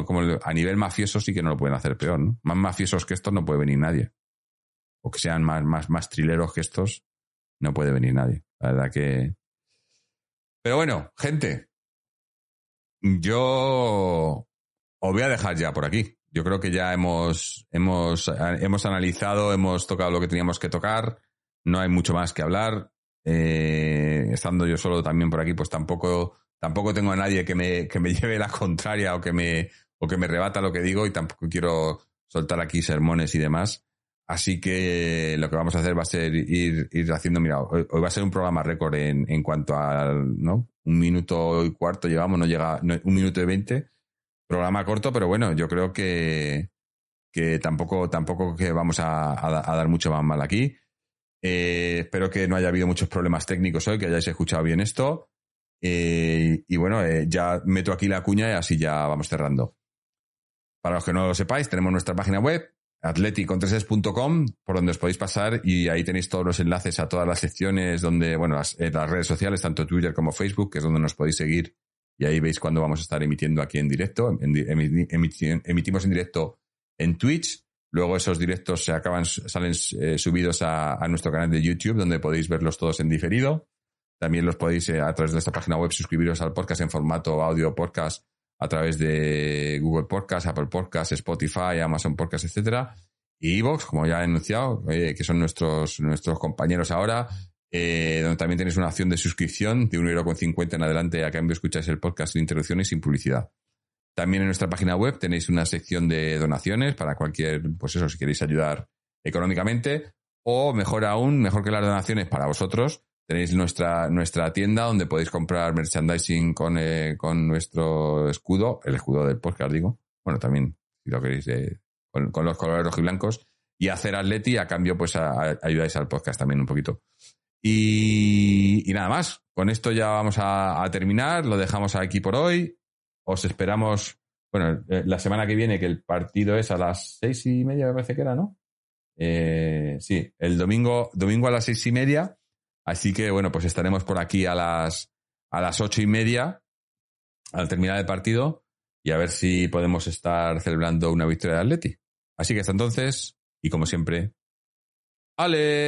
como, a nivel mafioso sí que no lo pueden hacer peor, ¿no? Más mafiosos que estos no puede venir nadie. O que sean más, más, más trileros que estos, no puede venir nadie. La verdad que. Pero bueno, gente. Yo os voy a dejar ya por aquí. Yo creo que ya hemos, hemos, hemos analizado, hemos tocado lo que teníamos que tocar. No hay mucho más que hablar. Eh, estando yo solo también por aquí, pues tampoco tampoco tengo a nadie que me, que me lleve la contraria o que me, o que me rebata lo que digo y tampoco quiero soltar aquí sermones y demás. Así que lo que vamos a hacer va a ser ir, ir haciendo, mira, hoy, va a ser un programa récord en, en cuanto al, ¿no? Un minuto y cuarto llevamos, no llega, un minuto y veinte. Programa corto, pero bueno, yo creo que, que tampoco, tampoco que vamos a dar mucho más mal aquí. Eh, espero que no haya habido muchos problemas técnicos hoy, que hayáis escuchado bien esto. Eh, y bueno, eh, ya meto aquí la cuña y así ya vamos cerrando. Para los que no lo sepáis, tenemos nuestra página web, atleticontreses.com, por donde os podéis pasar y ahí tenéis todos los enlaces a todas las secciones donde, bueno, las, eh, las, redes sociales, tanto Twitter como Facebook, que es donde nos podéis seguir y ahí veis cuándo vamos a estar emitiendo aquí en directo. Emitimos en directo en Twitch. Luego esos directos se acaban, salen subidos a, nuestro canal de YouTube, donde podéis verlos todos en diferido. También los podéis, eh, a través de esta página web, suscribiros al podcast en formato audio podcast a través de Google Podcast, Apple Podcast, Spotify, Amazon Podcast, etcétera. Y Evox, como ya he anunciado, eh, que son nuestros, nuestros compañeros ahora, eh, donde también tenéis una opción de suscripción de 1,50€ en adelante a cambio escucháis el podcast sin interrupciones y sin publicidad. También en nuestra página web tenéis una sección de donaciones para cualquier, pues eso, si queréis ayudar económicamente, o mejor aún, mejor que las donaciones para vosotros, tenéis nuestra, nuestra tienda donde podéis comprar merchandising con, eh, con nuestro escudo, el escudo del podcast, digo. Bueno, también, si lo queréis, eh, con, los colores rojos y blancos. Y hacer atleti, a cambio, pues a, ayudáis al podcast también un poquito. Y, y nada más. Con esto ya vamos a, a, terminar. Lo dejamos aquí por hoy. Os esperamos, bueno, eh, la semana que viene, que el partido es a las seis y media, me parece que era, ¿no? Eh, sí, el domingo, domingo a las seis y media Así que bueno, pues estaremos por aquí a las, a las ocho y media al terminar el partido y a ver si podemos estar celebrando una victoria de Atleti. Así que hasta entonces, y como siempre, Aleti.